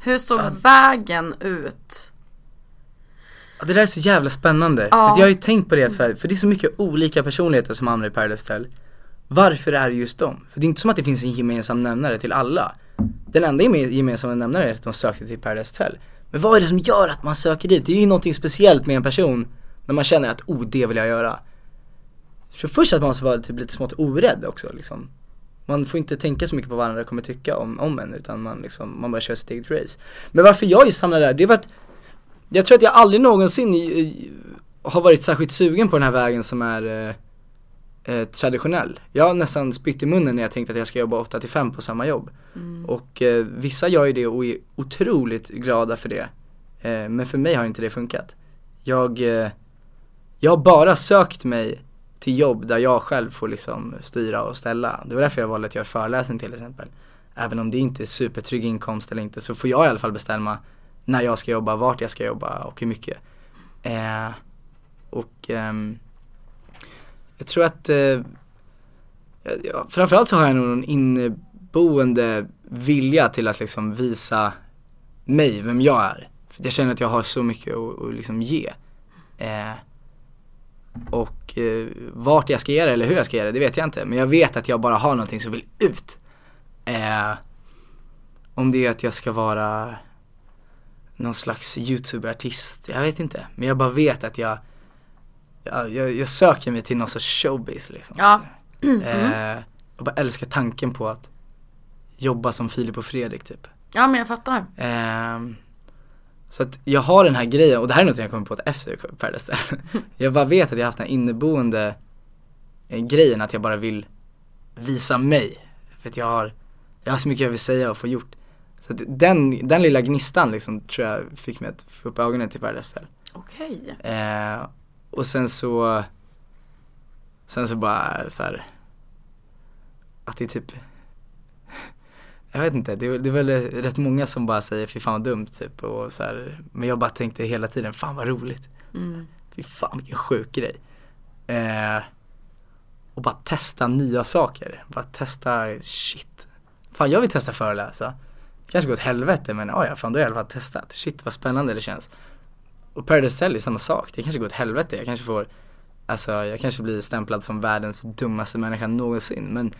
Hur såg vägen ut? Det där är så jävla spännande. För jag har ju tänkt på det så här, för det är så mycket olika personligheter som hamnar i Paradise Hotel. Varför är det just dem? För det är inte som att det finns en gemensam nämnare till alla. Den enda geme- gemensamma nämnaren är att de sökte till Paradise Hotel. Men vad är det som gör att man söker dit? Det är ju någonting speciellt med en person när man känner att oh, det vill jag göra. Så först att man måste vara typ lite smått orädd också liksom. Man får inte tänka så mycket på vad andra kommer tycka om, om en utan man liksom, man bara kör sitt eget race. Men varför jag just hamnade där, det var att jag tror att jag aldrig någonsin i- i- har varit särskilt sugen på den här vägen som är eh, eh, traditionell. Jag har nästan spytt i munnen när jag tänkte att jag ska jobba 8 till 5 på samma jobb. Och eh, vissa gör ju det och är otroligt glada för det. Eh, men för mig har inte det funkat. Jag, eh, jag har bara sökt mig till jobb där jag själv får liksom styra och ställa. Det var därför jag valde att göra föreläsning till exempel. Även om det inte är supertrygg inkomst eller inte så får jag i alla fall bestämma när jag ska jobba, vart jag ska jobba och hur mycket. Eh, och eh, jag tror att eh, ja, framförallt så har jag nog en inneboende vilja till att liksom visa mig vem jag är. För jag känner att jag har så mycket att, att liksom ge. Eh, och eh, vart jag ska ge det eller hur jag ska ge det, det vet jag inte. Men jag vet att jag bara har någonting som vill ut. Eh, om det är att jag ska vara någon slags youtuber-artist, jag vet inte. Men jag bara vet att jag, jag, jag, jag söker mig till någon sorts showbiz liksom. Ja. Eh, jag bara älskar tanken på att jobba som Filip och Fredrik typ. Ja men jag fattar. Ehm, så att jag har den här grejen, och det här är något jag kommer på efter Paradise. Jag bara vet att jag har haft den här inneboende eh, grejen att jag bara vill visa mig. För att jag har, jag har så mycket jag vill säga och få gjort. Så att den, den lilla gnistan liksom tror jag fick mig att få upp ögonen till Paradise. Okej. Eh, och sen så Sen så bara så här, Att det är typ Jag vet inte, det är, det är väl rätt många som bara säger fy fan vad dumt typ och så här, Men jag bara tänkte hela tiden, fan vad roligt. Mm. Fy fan vilken sjuk grej. Eh, Och bara testa nya saker, bara testa shit. Fan jag vill testa föreläsa. Kanske gå åt helvete men ja, ja fan då har jag i alla fall testat, shit vad spännande det känns. Och Paradise Hotel är samma sak, det kanske går åt helvete, jag kanske får Alltså jag kanske blir stämplad som världens dummaste människa någonsin men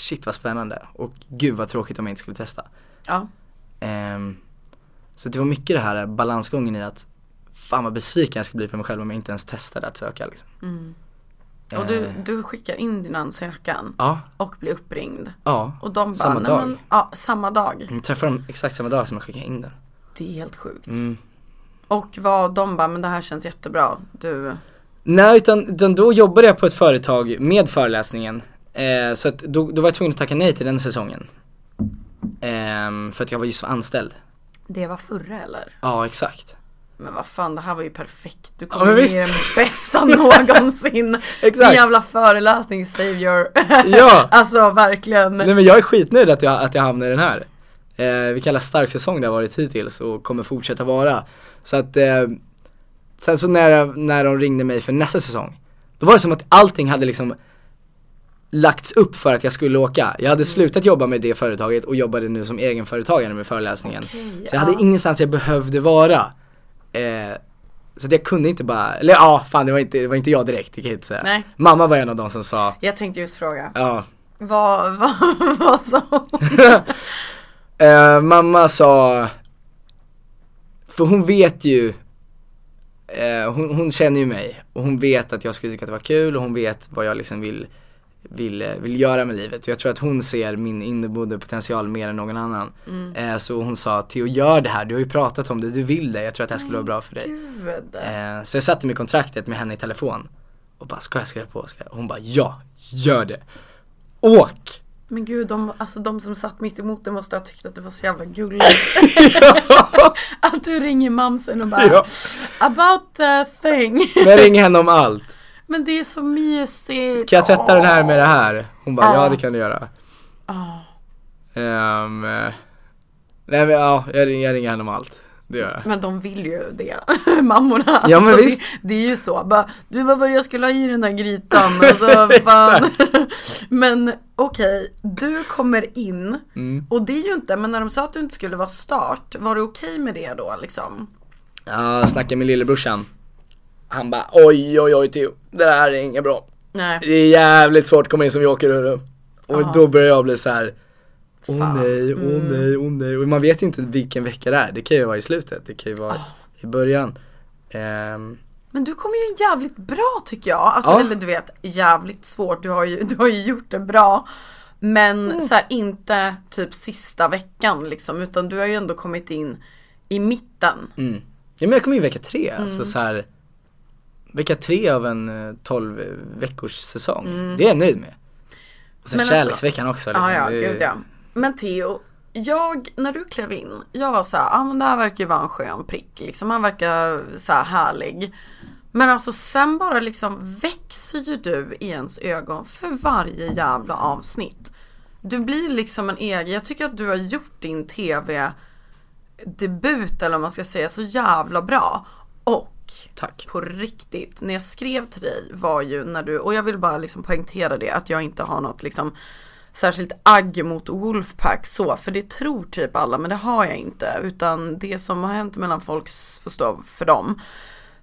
Shit vad spännande och gud vad tråkigt om jag inte skulle testa Ja. Ehm, Så det var mycket det här balansgången i att Fan vad besviken jag skulle bli på mig själv om jag inte ens testade att söka liksom Och du, Eh, du skickar in din ansökan Ja, och blir uppringd. ja Och de bara, Samma dag. Men, ja, samma dag. Jag träffade dem exakt samma dag som jag skickade in den Det är helt sjukt. mm. Och vad de bara, men det här känns jättebra. Du, Nej utan, utan då jobbade jag på ett företag med föreläsningen eh, Så att då, då var jag tvungen att tacka nej till den säsongen Ehm, För att jag var just anställd det var förra eller? Ja exakt Men vad fan, det här var ju perfekt. Du kommer ja, den bästa någonsin. Exakt. Din jävla föreläsning, savior. Ja. alltså verkligen. Nej men jag är skitnöjd att jag, att jag hamnade i den här eh, Vilken jävla stark säsong det har varit hittills och kommer fortsätta vara Så att eh, Sen så när, när de ringde mig för nästa säsong Då var det som att allting hade liksom Lagts upp för att jag skulle åka Jag hade slutat jobba med det företaget och jobbade nu som egenföretagare med föreläsningen Okej, Så jag hade ja. ingenstans jag behövde vara eh, Så att jag kunde inte bara, eller ja fan det var inte, det var inte jag direkt, det kan jag inte säga Nej. Mamma var en av de som sa, Jag tänkte just fråga. ja Vad, vad, vad sa hon? Eh, mamma sa, för hon vet ju, eh, hon, hon känner ju mig och hon vet att jag skulle tycka att det var kul och hon vet vad jag liksom vill, vill, vill göra med livet. Jag tror att hon ser min inneboende potential mer än någon annan. Eh, så hon sa, Theo gör det här, du har ju pratat om det, du vill det, jag tror att det här skulle vara bra för dig. Eh, så jag satte mig i kontraktet med henne i telefon och bara, ska jag skriva på? Ska jag? Hon bara, ja, gör det. Åk! Men gud, de, alltså de som satt mitt emot det måste ha tyckt att det var så jävla gulligt. att du ringer mamsen och bara Ja. About the thing. Men ring henne om allt. Men det är så mysigt. Kan jag tvätta den här med det här? Hon bara, Ja. ja det kan du göra. Ah. Ehm, eh, nej men ja, jag ringer, jag ringer henne om allt. Det gör jag. Men de vill ju det, mammorna. Ja, men Alltså, visst. Det, det är ju så. Bara, du vad var det jag skulle ha i den här grytan? Alltså, men okej, du kommer in. Mm. Och det är ju inte, men när de sa att du inte skulle vara start, var du okej med det då liksom? Ja, snackade med lillebrorsan. Han bara, oj oj oj Theo, det här är inget bra. Nej. Det är jävligt svårt att komma in som joker hörru. Och Ja. då börjar jag bli så här. Åh Fan. nej, åh Mm. nej, åh nej. Och man vet inte vilken vecka det är. Det kan ju vara i slutet, det kan ju vara i början. Ehm, Men du kommer ju jävligt bra tycker jag. Alltså, Ja. eller du vet, jävligt svårt. Du har ju, du har ju gjort det bra. Men Mm. så här, inte typ sista veckan liksom. Utan du har ju ändå kommit in i mitten. Mm. Ja men jag kom in vecka tre, Mm. alltså så här. Vecka tre av en eh, 12 veckors säsong. Det är jag nöjd med. Och sen Mm. Men alltså- kärleksveckan också. liksom. Ja, ja, gud ja. Men Theo, jag, när du klev in, jag var så ja men det här verkar ju vara en skön prick liksom. Han verkar så här härlig. Men alltså sen bara liksom växer ju du i ens ögon för varje jävla avsnitt. Du blir liksom en egen, jag tycker att du har gjort din tv debut eller vad man ska säga så jävla bra. Och Tack. på riktigt, när jag skrev till dig var ju när du, och jag vill bara liksom poängtera det, att jag inte har något liksom särskilt agg mot Wolfpack så, för det tror typ alla, men det har jag inte, utan det som har hänt mellan folk får stå för dem.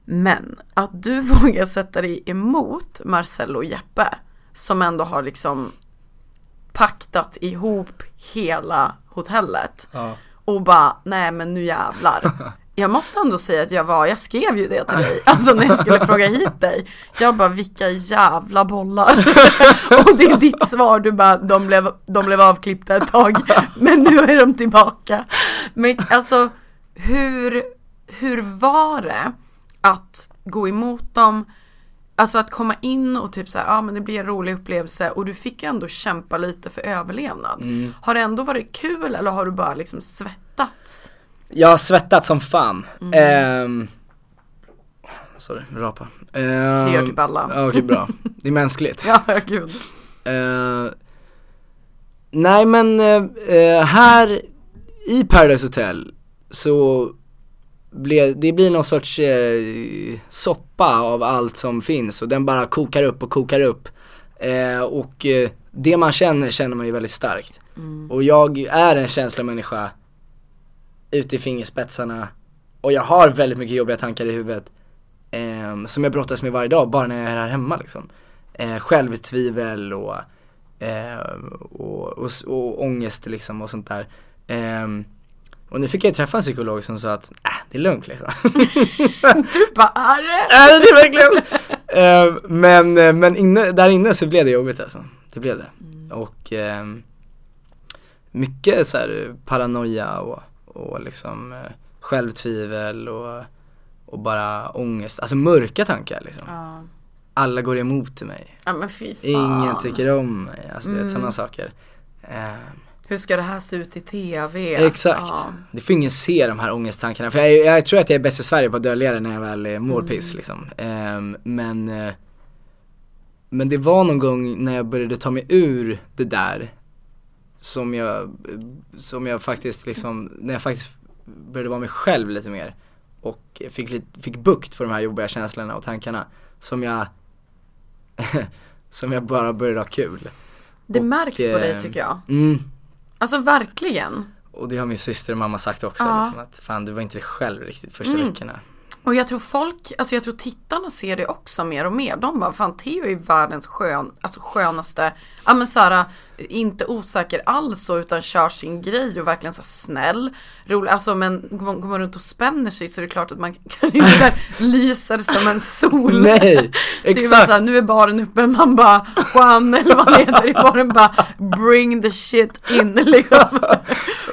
Men att du vågar sätta dig emot Marcello och Jeppe, som ändå har liksom paktat ihop hela hotellet. Ja. Och bara, nej men nu jävlar. Jag måste ändå säga att jag var, jag skrev ju det till dig, alltså när jag skulle fråga hit dig. Jag bara, vilka jävla bollar. och det är ditt svar, du bara, de blev, de blev avklippta ett tag, men nu är de tillbaka. Men alltså, hur, hur var det att gå emot dem? Alltså att komma in och typ så här, ja men det blir en rolig upplevelse och du fick ju ändå kämpa lite för överlevnad. Har det ändå varit kul eller har du bara liksom svettats? Jag har svettat som fan. Mm. Ehm, sorry, rapa. Ehm, Det gör typ alla. Okej bra. Det är mänskligt. Ja, gud. Eh, nej men eh, här i Paradise Hotel så blir, det blir någon sorts eh, soppa av allt som finns och den bara kokar upp och kokar upp. Eh, och eh, det man känner känner man ju väldigt starkt. Och jag är en känslomänniska ute i fingerspetsarna och jag har väldigt mycket jobbiga tankar i huvudet. Eh, som jag brottas med varje dag bara när jag är här hemma liksom. Eh, självtvivel och, eh, och, och, och ångest liksom och sånt där. Ehm, och nu fick jag träffa en psykolog som sa att, äh, det är lugnt liksom. Du bara, är det? Är det verkligen? Ehm, men eh, men inne, där inne så blev det jobbigt alltså. Det blev det. Och ehm, mycket så här paranoia och, och liksom eh, självtvivel och, och bara ångest, alltså mörka tankar liksom. Ja. Alla går emot mig. ja, men fy fan. Ingen tycker om mig, alltså Mm. sådana saker. Ehm, Hur ska det här se ut i tv? Exakt. Ja. Det får ingen se de här ångesttankarna. För jag, jag tror att jag är bäst i Sverige på att dölja det när jag väl mår piss liksom. Ehm, men, eh, men det var någon gång när jag började ta mig ur det där som jag, som jag faktiskt liksom, när jag faktiskt började vara mig själv lite mer och fick, lite, fick bukt på de här jobbiga känslorna och tankarna som jag, som jag bara började ha kul. Det Och, märks på dig eh, tycker jag. Mm, Alltså verkligen. och det har min syster och mamma sagt också, Ja. liksom, att fan du var inte dig själv riktigt första Mm. veckorna. Och jag tror folk, alltså jag tror tittarna ser det också mer och mer. De bara, fan Theo är världens skön, alltså skönaste, ja men såhär, inte osäker alls så utan kör sin grej och verkligen så snäll, rolig, alltså men går man, går man runt och spänner sig så är det klart att man kanske inte lyser som en sol. Nej, Det är bara exakt. såhär, nu är baren uppe, man bara Juan eller vad det heter i baren bara bring the shit in liksom.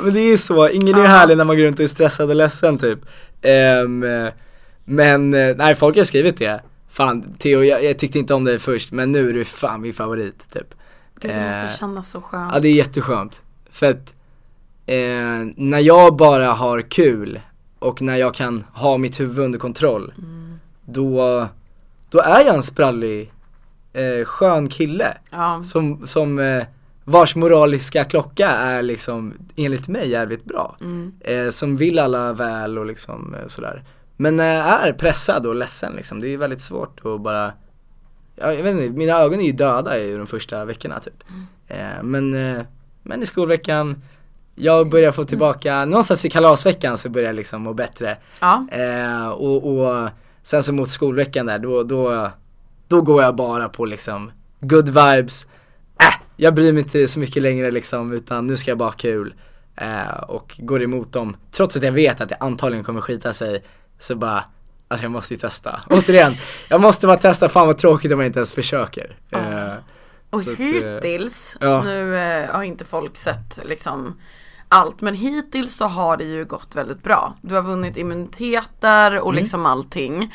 Men det är så, ingen är härlig när man går runt och är stressad och ledsen typ. Eh, men, eh, nej folk har skrivit det. Fan Theo, jag, jag tyckte inte om dig först men nu är du fan min favorit typ. Gud det Eh, måste kännas så skönt. Ja det är jätteskönt. För att eh, när jag bara har kul och när jag kan ha mitt huvud under kontroll då, då är jag en sprallig, eh, skön kille. Ja. Som, som eh, vars moraliska klocka är liksom enligt mig jävligt bra. Eh, som vill alla väl och liksom eh, sådär. Men när jag är pressad och ledsen liksom, det är väldigt svårt att bara Ja, jag vet inte, mina ögon är ju döda i de första veckorna typ. Eh, men, eh, men i skolveckan, jag börjar få tillbaka, någonstans i kalasveckan så börjar jag liksom må bättre. Ja. Eh, och, och sen så mot skolveckan där, då, då, då går jag bara på liksom good vibes. Äh, jag bryr mig inte så mycket längre liksom, utan nu ska jag bara ha kul. Eh, och går emot dem, trots att jag vet att det antagligen kommer skita sig, så bara Alltså jag måste ju testa. Återigen, jag måste bara testa, fan vad tråkigt om jag inte ens försöker. Eh, Och att, eh, hittills, ja. nu eh, har inte folk sett liksom allt, men hittills så har det ju gått väldigt bra. Du har vunnit immuniteter Mm. och liksom allting.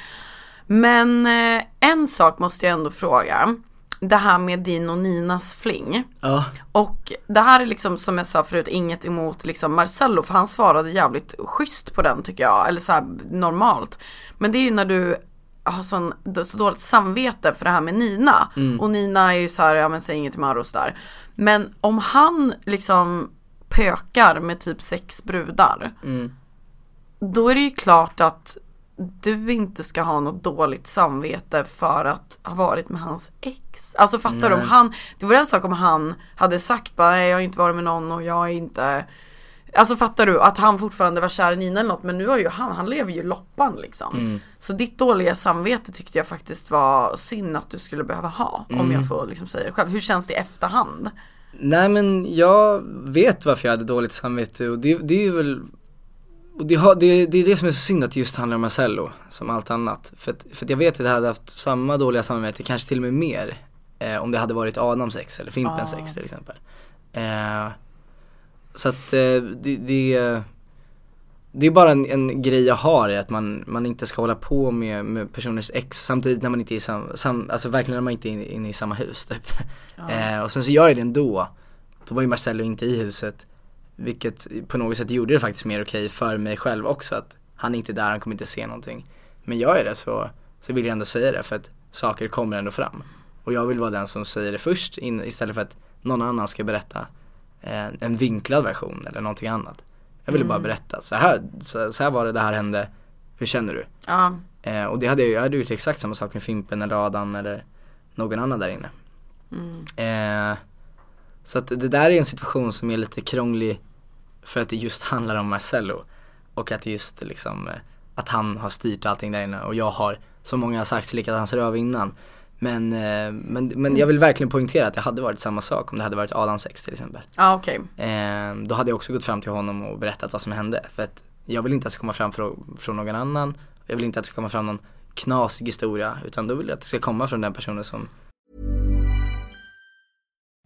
Men eh, en sak måste jag ändå fråga. Det här med din och Ninas fling. Ja, Och det här är liksom som jag sa förut inget emot liksom Marcello för han svarade jävligt schysst på den tycker jag. Eller så här normalt. Men det är ju när du har sån, så dåligt samvete för det här med Nina. Och Nina är ju så här, ja men säg inget till Maros där. Men om han liksom pökar med typ sex brudar. Då är det ju klart att du inte ska ha något dåligt samvete för att ha varit med hans ex. Alltså fattar du om han, det vore en sak om han hade sagt bara nej jag har inte varit med någon och jag är inte Alltså fattar du att han fortfarande var kär i Nina eller något men nu har ju han, han lever ju loppan liksom. Så ditt dåliga samvete tyckte jag faktiskt var synd att du skulle behöva ha. Om jag får liksom säga det själv. Hur känns det i efterhand? Nej men jag vet varför jag hade dåligt samvete och det, det är ju väl och det, har, det, det är det som är så synd att det just handlar om Marcello, som allt annat. För att, för att jag vet att jag hade haft samma dåliga samvete, kanske till och med mer, eh, om det hade varit Adams ex eller Fimpens ex till exempel. Eh, så att eh, det, det, det är bara en, en grej jag har i att man, man inte ska hålla på med, med personers ex samtidigt när man inte är i sam, sam, alltså verkligen när man inte är inne, inne i samma hus typ. Eh, och sen så gör jag det ändå. Då var ju Marcello inte i huset. Vilket på något sätt gjorde det faktiskt mer okej för mig själv också att han är inte där, han kommer inte se någonting. Men jag det så, så vill jag ändå säga det för att saker kommer ändå fram. Och jag vill vara den som säger det först in, istället för att någon annan ska berätta eh, en vinklad version eller någonting annat. Jag ville bara berätta, så här, så, så här var det, det här hände, hur känner du? Ja, Eh, och det hade jag, jag hade gjort exakt samma sak med Fimpen eller Adam eller någon annan där inne. Eh, så att det där är en situation som är lite krånglig för att det just handlar om Marcello. Och att just liksom, eh, att han har styrt allting där inne och jag har, som många har sagt, slickat hans röv innan. Men, eh, men, men jag vill verkligen poängtera att det hade varit samma sak om det hade varit Adams ex till exempel. ja okej. Eh, då hade jag också gått fram till honom och berättat vad som hände. För att jag vill inte att det ska komma fram från, från någon annan. Jag vill inte att det ska komma fram någon knasig historia. Utan då vill jag att det ska komma från den personen som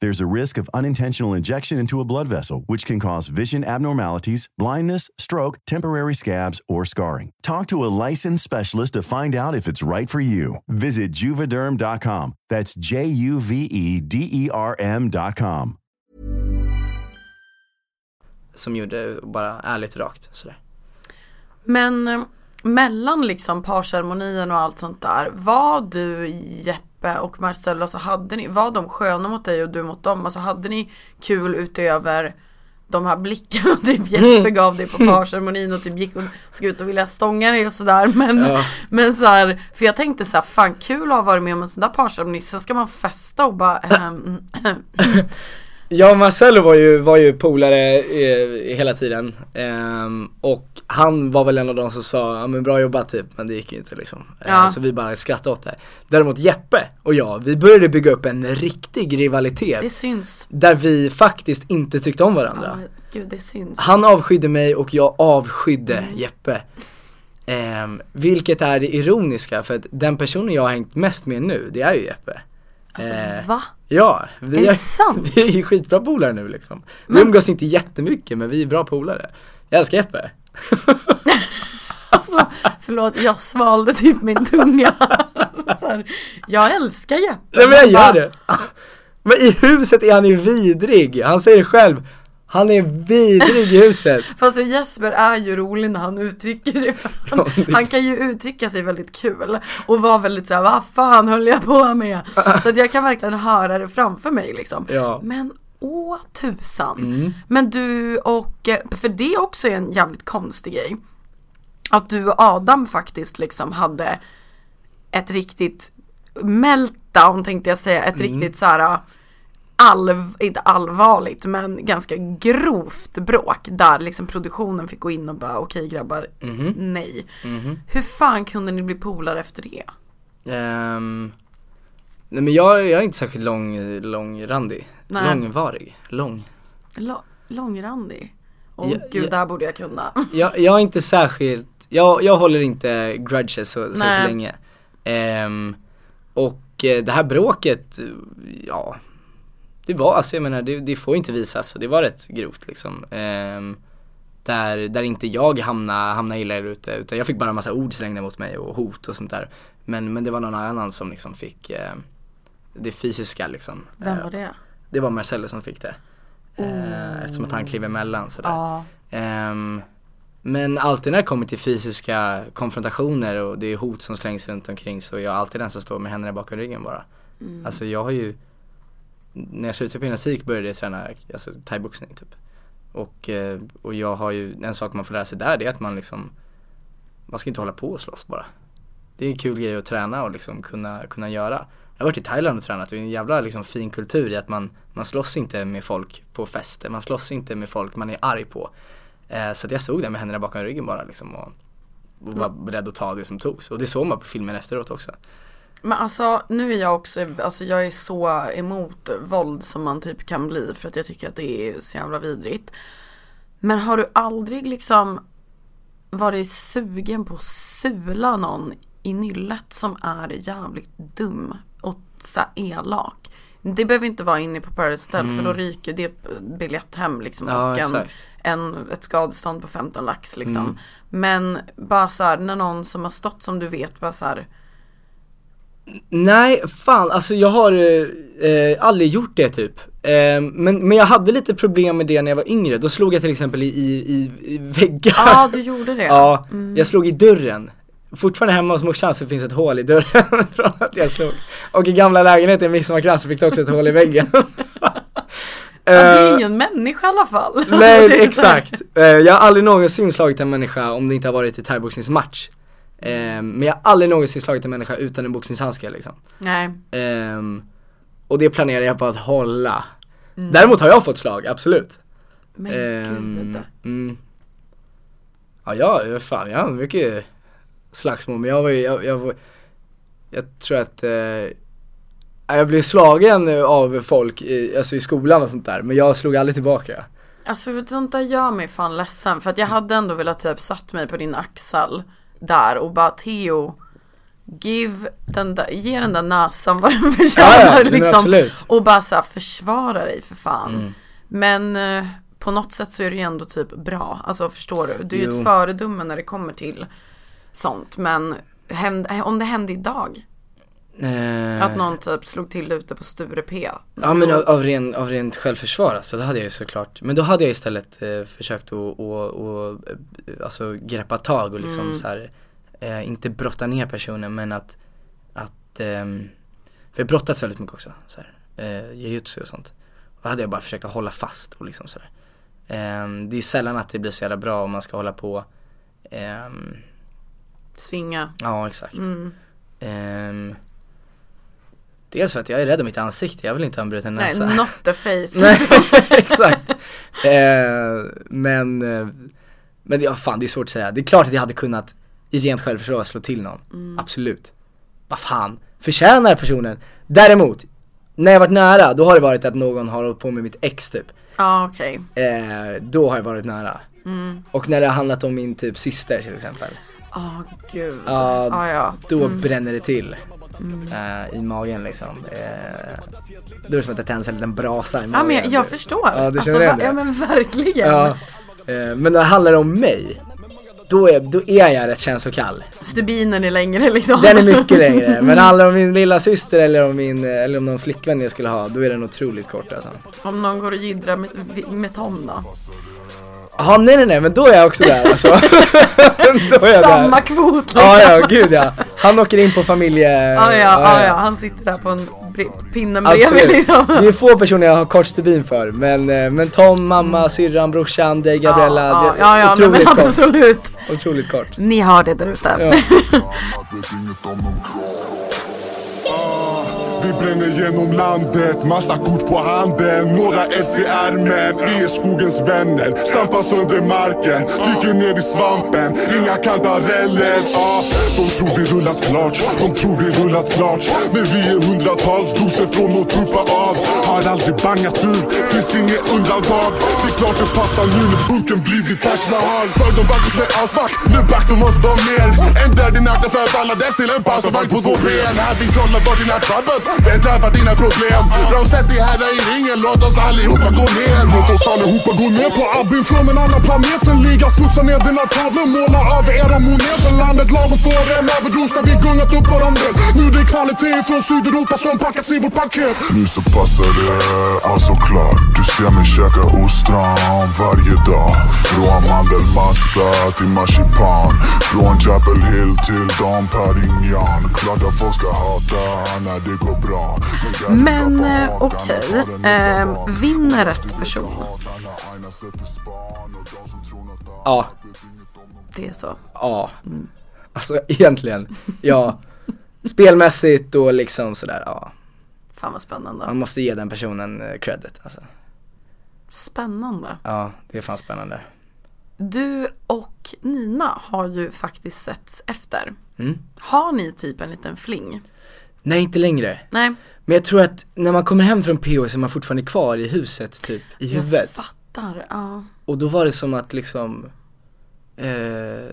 There's a risk of unintentional injection into a blood vessel, which can cause vision abnormalities, blindness, stroke, temporary scabs, or scarring. Talk to a licensed specialist to find out if it's right for you. Visit juvederm.com. That's J U V E D E R M.com. som gjorde bara ärligt rakt sådär. Men eh, mellan liksom parceremonien och allt sånt där. Var du Jeppe och Marcello, alltså hade ni, var de sköna mot dig och du mot dem? Alltså hade ni kul utöver de här blickarna typ Jesper gav dig på parceremonin och typ gick och såg ut och ville stånga dig och sådär men, Ja. men så här, för jag tänkte så här, fan kul att ha varit med om en sån där parceremoni, sen ska man festa och bara ehm, Ja Marcello var ju, var ju polare eh, hela tiden. Ehm, Och han var väl en av de som sa, ja men bra jobbat typ. Men det gick ju inte liksom. Eh, Ja. Så vi bara skrattade åt det. Däremot Jeppe och jag, vi började bygga upp en riktig rivalitet. Det syns. Där vi faktiskt inte tyckte om varandra. Ja, gud det syns. Han avskydde mig och jag avskydde Jeppe. Ehm, Vilket är det ironiska för att den personen jag har hängt mest med nu, det är ju Jeppe Alltså Eh, va? Ja, vi Är det sant? vi är ju skitbra polare nu liksom. Vi umgås inte jättemycket men vi är bra polare. Jag älskar Jeppe. Alltså, förlåt, jag svalde typ min tunga. Så här, jag älskar Jeppe. Nej men jag gör det. Men i huset är han ju vidrig. Han säger det själv. Han är vidrig i huset. Fast Jesper är ju rolig när han uttrycker sig. Han, Ja, det- han kan ju uttrycka sig väldigt kul och vara väldigt såhär, vad fan höll jag på med? Så att jag kan verkligen höra det framför mig liksom. Ja. Men åh tusan. Mm. Men du och, för det också är en jävligt konstig grej. Att du och Adam faktiskt liksom hade ett riktigt meltdown tänkte jag säga, ett riktigt så alv, inte allvarligt men ganska grovt bråk där liksom produktionen fick gå in och bara okej grabbar, nej. Hur fan kunde ni bli polare efter det? Ehm, nej men jag, jag är inte särskilt lång, långrandig. Nej. Långvarig. Lång. L- långrandig? Åh Ja, gud, ja. det här borde jag kunna. Jag, jag är inte särskilt, jag, jag håller inte grudges så, så länge. Ehm, och eh, det här bråket, ja, det var alltså jag menar det, det får inte visas och det var rätt grovt liksom. Ehm, där, där inte jag hamnade, hamnade illa ute utan jag fick bara en massa ord slängda mot mig och hot och sånt där. Men, men det var någon annan som liksom fick eh, det fysiska liksom. Vem Eh, var det? Det var Marcello som fick det. Eh, eftersom att han klev emellan sådär. Ja. Ehm, men alltid när det kommer till fysiska konfrontationer och det är hot som slängs runt omkring så är jag alltid den som står med händerna bakom ryggen bara. Alltså jag har ju, när jag slutade på gymnastik började jag träna alltså, thaiboxning typ. Och, eh, och jag har ju, en sak man får lära sig där det är att man liksom, man ska inte hålla på och slåss bara. Det är en kul grej att träna och liksom kunna, kunna göra. Jag har varit i Thailand och tränat och det är en jävla liksom fin kultur i att man, man slåss inte med folk på fester, man slåss inte med folk man är arg på. Eh, så att jag stod där med händerna bakom ryggen bara liksom och, och var beredd att ta det som togs. Och det såg man på filmen efteråt också. Men alltså nu är jag också, alltså jag är så emot våld som man typ kan bli för att jag tycker att det är så jävla vidrigt. Men har du aldrig liksom varit sugen på att sula någon i nyllet som är jävligt dum och så elak? Det behöver inte vara inne på Paradise Hotel för då ryker det biljett hem liksom Mm. Ja, och en, en, ett skadestånd på 15 lax liksom. Mm. Men bara så här, när någon som har stått som du vet bara så här Nej, fan alltså jag har eh, eh, aldrig gjort det typ. Eh, men, men jag hade lite problem med det när jag var yngre. Då slog jag till exempel i, i, i, väggar. Ja, du gjorde det. Ja, jag slog i dörren. Fortfarande hemma hos morsan så finns ett hål i dörren från att jag slog. Och i gamla lägenheten i Midsommarkransen fick det också ett hål i väggen. Ja, det är Eh, ingen människa i alla fall. Nej exakt. Eh, jag har aldrig någonsin slagit en människa om det inte har varit i thaiboxningsmatch. Eh, men jag har aldrig någonsin slagit en människa utan en boxningshandske liksom. Nej. Ehm, och det planerar jag på att hålla. Däremot har jag fått slag, absolut. Men Ehm, gud. mm. Ja, jag, fan, jag har mycket slagsmål men jag var ju, jag, jag, var, jag tror att eh, jag blev slagen av folk i, alltså i skolan och sånt där men jag slog aldrig tillbaka. Alltså sånt där gör mig fan ledsen för att jag hade ändå velat typ satt mig på din axel där och bara Theo Give den där, ge den där näsan vad den förtjänar Ja, ja, liksom. Och bara så här, försvara dig för fan. Mm. Men eh, på något sätt så är det ju ändå typ bra. Alltså förstår du? Du är ju ett föredöme när det kommer till sånt. Men händ, om det hände idag. Eh, Att någon typ slog till ute på Sture P. Ja men av, av, ren, av rent självförsvar alltså, då hade jag ju såklart, men då hade jag istället eh, försökt att, att, eh, alltså greppa tag och liksom så här, eh, inte brotta ner personen men att, att, ehm, för jag brottats väldigt mycket också, så här, eh, jujutsu och sånt. Och då hade jag bara försökt att hålla fast och liksom sådär. Ehm, det är ju sällan att det blir så jävla bra om man ska hålla på, ehm, Svinga. ja exakt. Mm. Dels för att jag är rädd om mitt ansikte, jag vill inte ha en bruten Nej, näsa. not the face. Nej, exakt. Eh, men, eh, men ja, fan det är svårt att säga. Det är klart att jag hade kunnat i rent självförsvar slå till någon. Mm. Absolut. Vad fan, förtjänar personen. Däremot, när jag varit nära, då har det varit att någon har hållit på med mitt ex typ. Ja okej. Eh, då har jag varit nära. Mm. Och när det har handlat om min typ syster till exempel. Åh gud. Ja, Ja, ja. Då Mm. bränner det till. Eh, I magen liksom. Eh, det som att det tänds en liten brasa i magen. Ja men jag, jag förstår. Ja, du alltså, det? Ja men verkligen. Ja, eh, men när det handlar om mig då är, då är jag rätt känslokall. Stubinen är längre liksom. Den är mycket längre, men handlar det om min lilla syster eller om min, eller om någon flickvän jag skulle ha, då är den otroligt kort alltså. Om någon går och jiddrar med, med Tom då? Jaha nej nej nej men då är jag också där alltså. då är jag Samma där. kvot liksom. Ja ja gud ja. Han åker in på familje... Ja, ja, ja, ja, han sitter där på en pinne bredvid liksom. Det är få personer jag har kort stubin för men, eh, men Tom, mamma, syrran, brorsan, dig, Gabriella, ja, det ja, ja, otroligt men kort. absolut. Otroligt kort. Ni har det där ute. Ja. Vi bränner genom landet, massa kort på handen. Några S i ärmen, vi är skogens vänner. Stampar sönder marken, dyker ner i svampen. Inga kantareller, ah. De tror vi rullat klart, de tror vi rullat klart. Men vi är hundratals doser från att tuppa av. Har aldrig bangat ur, finns inget undantag. Det är klart det passar nu när bunken blivit Taj Mahal För de backes med asback, nu back de måste de ner. En död i natten för att alla dess till en pansarvagn på två ben. Hade trollat bort dina troubles, vet för dina problem. De sätter här i ringen, låt oss allihopa gå ner. Låt oss allihopa gå ner på Abin från en annan planet Sen liga smutsa ner dina tavlor, måla över era moneter Landet lagom får en överdos när vi gungat upp varandra Nu det är kvalitet från Sydeuropa som packats i vårt paket. Nu så passar det, alltså klart. Du ser mig käka ostron varje dag. Från mandelmassa till marsipan. Från Chapel Hill till Dom Perignon Klart att folk ska hata när det går bra men eh, okej, eh, vinner rätt person? Ja, Det är så. ja. Alltså egentligen, ja. Spelmässigt och liksom sådär, ja. Fan vad spännande. Man måste ge den personen eh, credit alltså. Spännande. Ja, det är fan spännande. Du och Nina har ju faktiskt setts efter. Mm. Har ni typ en liten fling? Nej, inte längre. Nej, Men jag tror att när man kommer hem från PO så är man fortfarande kvar i huset typ, i huvudet. jag fattar. Ja. Och då var det som att liksom eh,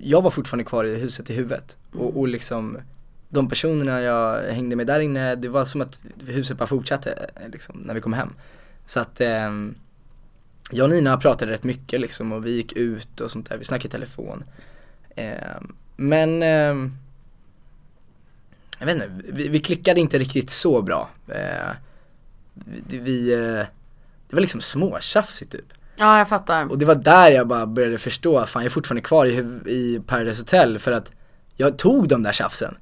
Jag var fortfarande kvar i huset i huvudet och, och liksom De personerna jag hängde med där inne, det var som att huset bara fortsatte eh, liksom, när vi kom hem Så att ehm, Jag och Nina pratade rätt mycket liksom och vi gick ut och sånt där, vi snackade i telefon Ehm, Men ehm, Jag vet inte, vi, vi klickade inte riktigt så bra eh, vi, eh, Det var liksom småtjafsigt typ ja, jag fattar. och det var där jag bara började förstå, fan jag är fortfarande kvar i, i Paradise Hotel för att jag tog de där tjafsen.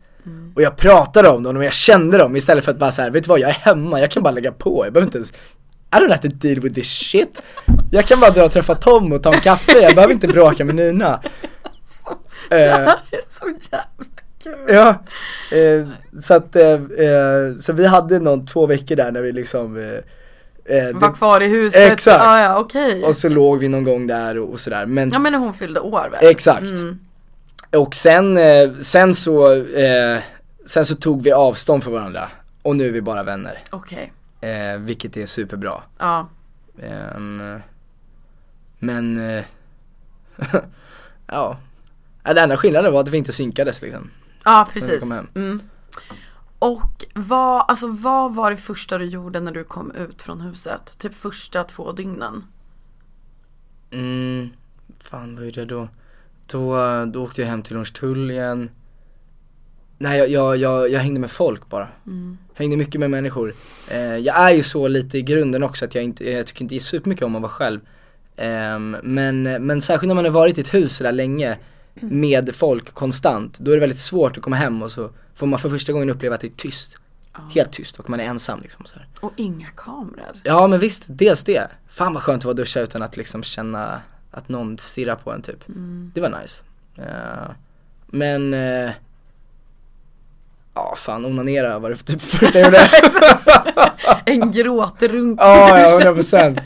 Och jag pratade om dem och jag kände dem istället för att bara så här, vet du vad jag är hemma, jag kan bara lägga på, jag behöver inte ens I don't have to deal with this shit. Jag kan bara dra och träffa Tom och ta en kaffe, jag behöver inte bråka med Nina. Det Eh, här är så jävla kul. Ja, eh, så att, eh, eh, så vi hade någon två veckor där när vi liksom eh, eh, Var det, kvar i huset. Exakt. Ja, ja, okej. och så låg vi någon gång där och, och sådär men Ja men när hon fyllde år väl? Exakt. Och sen, eh, sen så, sen så tog vi avstånd från varandra och nu är vi bara vänner. Okej. Eh, vilket är superbra. Ja. Ehm, men, ja. Ja, Den enda skillnaden var att vi inte synkades liksom. Ja precis. Mm. Och vad, alltså vad var det första du gjorde när du kom ut från huset? Typ första två dygnen? Mm, fan vad gjorde jag då? Då, då åkte jag hem till Hornstull igen. Nej jag, jag, jag, jag hängde med folk bara. Hängde mycket med människor. Eh, jag är ju så lite i grunden också att jag inte, jag tycker inte supermycket om att vara själv. Ehm, men, men särskilt när man har varit i ett hus så där länge med folk konstant, då är det väldigt svårt att komma hem och så får man för första gången uppleva att det är tyst. Helt tyst och man är ensam liksom så här. Och inga kameror. Ja men visst, dels det. Fan vad skönt att duscha utan att liksom känna att någon stirrar på en typ. Det var nice. Eh, men, eh, ja fan onanera var det för typ första jag gjorde. En gråtrunk. Ja, ja, 100 procent.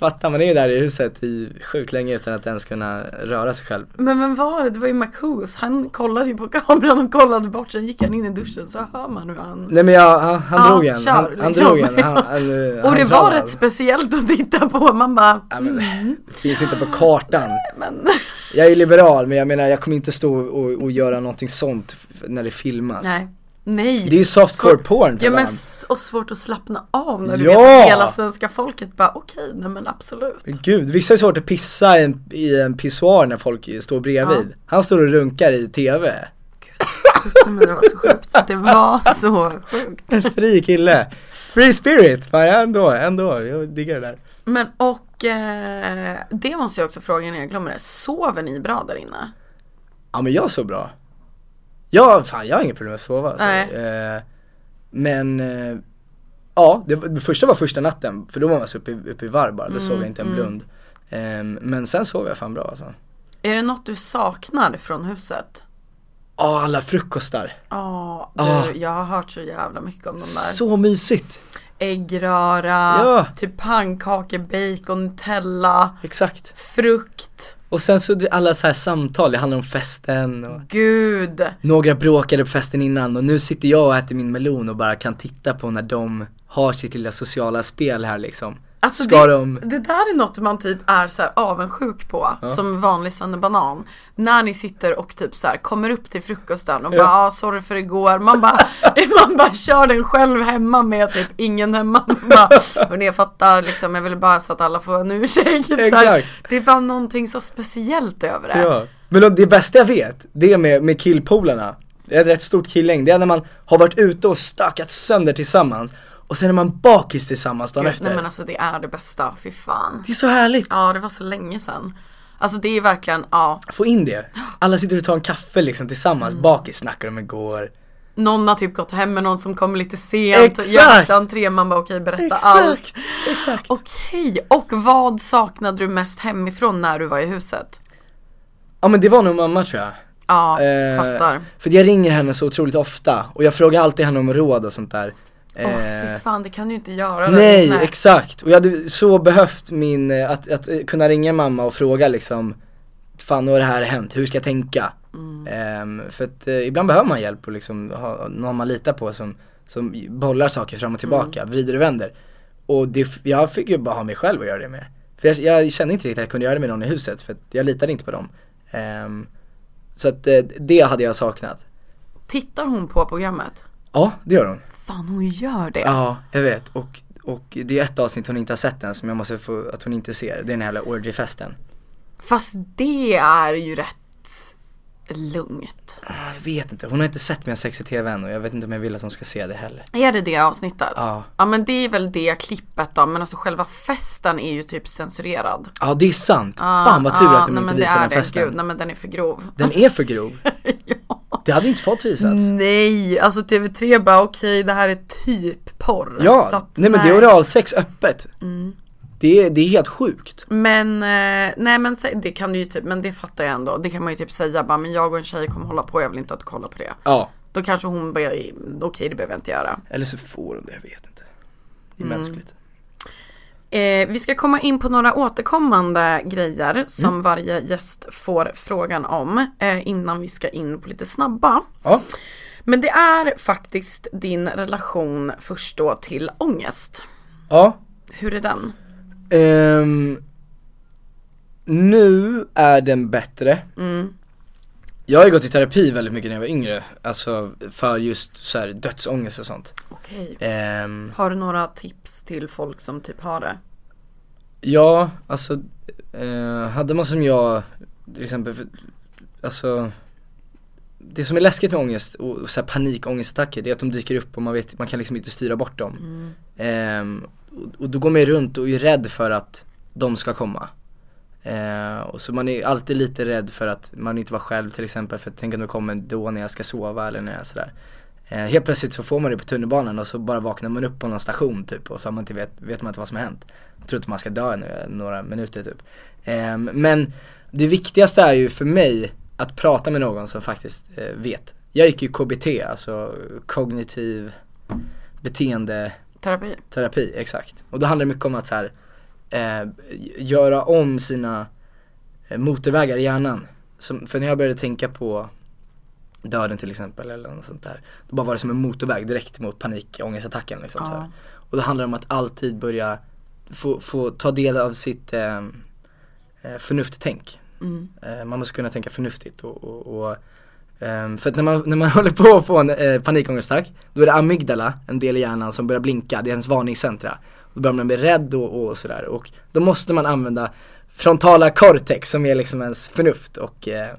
Fattar man är ju där i huset i sjukt länge utan att ens kunna röra sig själv. Men vem var det? Det var ju Marcus. Han kollade ju på kameran och kollade bort. Sen gick han in i duschen så hör man hur han Nej men jag, han, han Ja, drog en. kör, han, han liksom. drog en. Han, han, Och det var rätt speciellt att titta på. Man bara Ja, men, Det finns inte på kartan. men Jag är ju liberal men jag menar jag kommer inte stå och, och göra någonting sånt när det filmas. Nej. Nej. Det är ju softcore Svår- porn för Ja men och svårt att slappna av när du Ja! vet att hela svenska folket bara okej, nej men absolut. Gud, vissa är svårt att pissa i en, i en pissoar när folk står bredvid. Han står och runkar i TV. Nej, men det var så sjukt. Det var så sjukt. En fri kille. Free spirit, fan ja, ändå, ändå, jag diggar det där. Men och eh, det måste jag också fråga innan jag glömmer det. Sover ni bra där inne? Ja men jag sov bra. Ja, fan jag har inget problem med att sova alltså. Eh, Men, eh, ja det, det första var första natten, för då var man så uppe, i- uppe i varv bara, då sov jag inte en blund. Ehm, men sen sov jag fan bra alltså. Är det något du saknar från huset? Ja, alla frukostar. Ja, du, Ah. jag har hört så jävla mycket om de där. Så mysigt. Äggröra, Ja. typ pannkakor, bacon, Nutella, Exakt. frukt. Och sen så alla så här samtal, det handlar om festen och Gud. några bråkade på festen innan och nu sitter jag och äter min melon och bara kan titta på när de har sitt lilla sociala spel här liksom. Alltså Ska det, de, det där är något man typ är så här avundsjuk på som vanlig banan. När ni sitter och typ så här kommer upp till frukosten och bara ah, sorry för igår. Man bara, man bara kör den själv hemma med typ ingen hemma. Man bara, hörni jag fattar liksom, jag vill bara så att alla får en ursäkt. Exakt. det är bara någonting så speciellt över det. ja. Men det bästa jag vet, det är med, med killpolarna, det är ett rätt stort killgäng, det är när man har varit ute och stökat sönder tillsammans och sen är man bakis tillsammans dagen Gud, efter. nej men alltså det är det bästa, fy fan. Det är så härligt. Ja det var så länge sedan. Alltså det är verkligen, ja. Få in det. Alla sitter och tar en kaffe liksom tillsammans, Mm. bakis snackar de igår. Någon har typ gått hem med någon som kommer lite sent, Exakt. gör värsta entrén, man bara okej berätta allt. Exakt, exakt. Okej, och vad saknade du mest hemifrån när du var i huset? Ja men det var nog mamma tror jag. Ja, Eh, fattar. För jag ringer henne så otroligt ofta och jag frågar alltid henne om råd och sånt där. Åh Eh, fy fan, det kan du inte göra. nej, exakt. Och jag hade så behövt min, eh, att, att eh, kunna ringa mamma och fråga liksom Fan nu har det här hänt, hur ska jag tänka? Ehm, för att eh, ibland behöver man hjälp och liksom ha någon man litar på som, som bollar saker fram och tillbaka, vrider och vänder. Och det, jag fick ju bara ha mig själv att göra det med. För jag, jag kände inte riktigt att jag kunde göra det med någon i huset för att jag litade inte på dem. Ehm, så att eh, det hade jag saknat. Tittar hon på programmet? Ja, det gör hon. Fan hon gör det. Ja, jag vet. Och, och det är ett avsnitt hon inte har sett än som jag måste få, att hon inte ser. Det är den här jävla orgy-festen. Fast det är ju rätt lugnt. Ah, Jag vet inte, hon har inte sett mina sex i tv än och jag vet inte om jag vill att hon ska se det heller. Är det det avsnittet? Ja. Ja men det är väl det klippet då, men alltså själva festen är ju typ censurerad. Ja, det är sant. Ja, Fan vad tur ja, att de inte visar den festen. Gud, nej men den är för grov. Den är för grov. ja. Det hade inte fått visats. Nej, alltså TV3 bara okej det här är typ porr. Ja, att, nej men det är oralsex öppet. Mm. Det, är, det är helt sjukt. Men, eh, nej men det kan du ju typ, men det fattar jag ändå. Det kan man ju typ säga bara, men jag och en tjej kommer hålla på, jag vill inte att du kollar på det. Ja. Då kanske hon bara, okej det behöver jag inte göra. Eller så får de det, jag vet inte. Det är Mm. mänskligt. Eh, vi ska komma in på några återkommande grejer som Mm. varje gäst får frågan om eh, innan vi ska in på lite snabba. Ja. Men det är faktiskt din relation först då till ångest. Ja. Hur är den? Ehm, nu är den bättre. Mm. Jag har ju gått i terapi väldigt mycket när jag var yngre, alltså för just så här dödsångest och sånt. Okej. Ehm, Har du några tips till folk som typ har det? ja, alltså eh, hade man som jag, till exempel, för, alltså det som är läskigt med ångest och, och så här panikångestattacker det är att de dyker upp och man vet, man kan liksom inte styra bort dem. Ehm, och, och då går man ju runt och är rädd för att de ska komma. Eh, och så man är alltid lite rädd för att man inte var själv till exempel för tänk om de kommer då när jag ska sova eller när jag sådär. Eh, helt plötsligt så får man det på tunnelbanan och så bara vaknar man upp på någon station typ och så har man inte vet, vet man inte vad som har hänt. Jag tror att man ska dö nu, eh, några minuter typ. Eh, men det viktigaste är ju för mig att prata med någon som faktiskt eh, vet. Jag gick ju KBT, alltså kognitiv beteende Terapi? Terapi, exakt. Och då handlar det mycket om att så här, eh, göra om sina eh, motorvägar i hjärnan. Som, för när jag började tänka på döden till exempel eller något sånt där. Då bara var det som en motorväg direkt mot panikångestattacken liksom. Så här. Och då handlar det om att alltid börja få, få ta del av sitt eh, eh, förnufttänk. Eh, man måste kunna tänka förnuftigt och, och, och Um, för att när man, när man håller på att få en eh, panikångestattack, då är det amygdala, en del i hjärnan som börjar blinka, det är ens varningscentra. Då börjar man bli rädd och, och sådär och då måste man använda frontala cortex som är liksom ens förnuft och eh,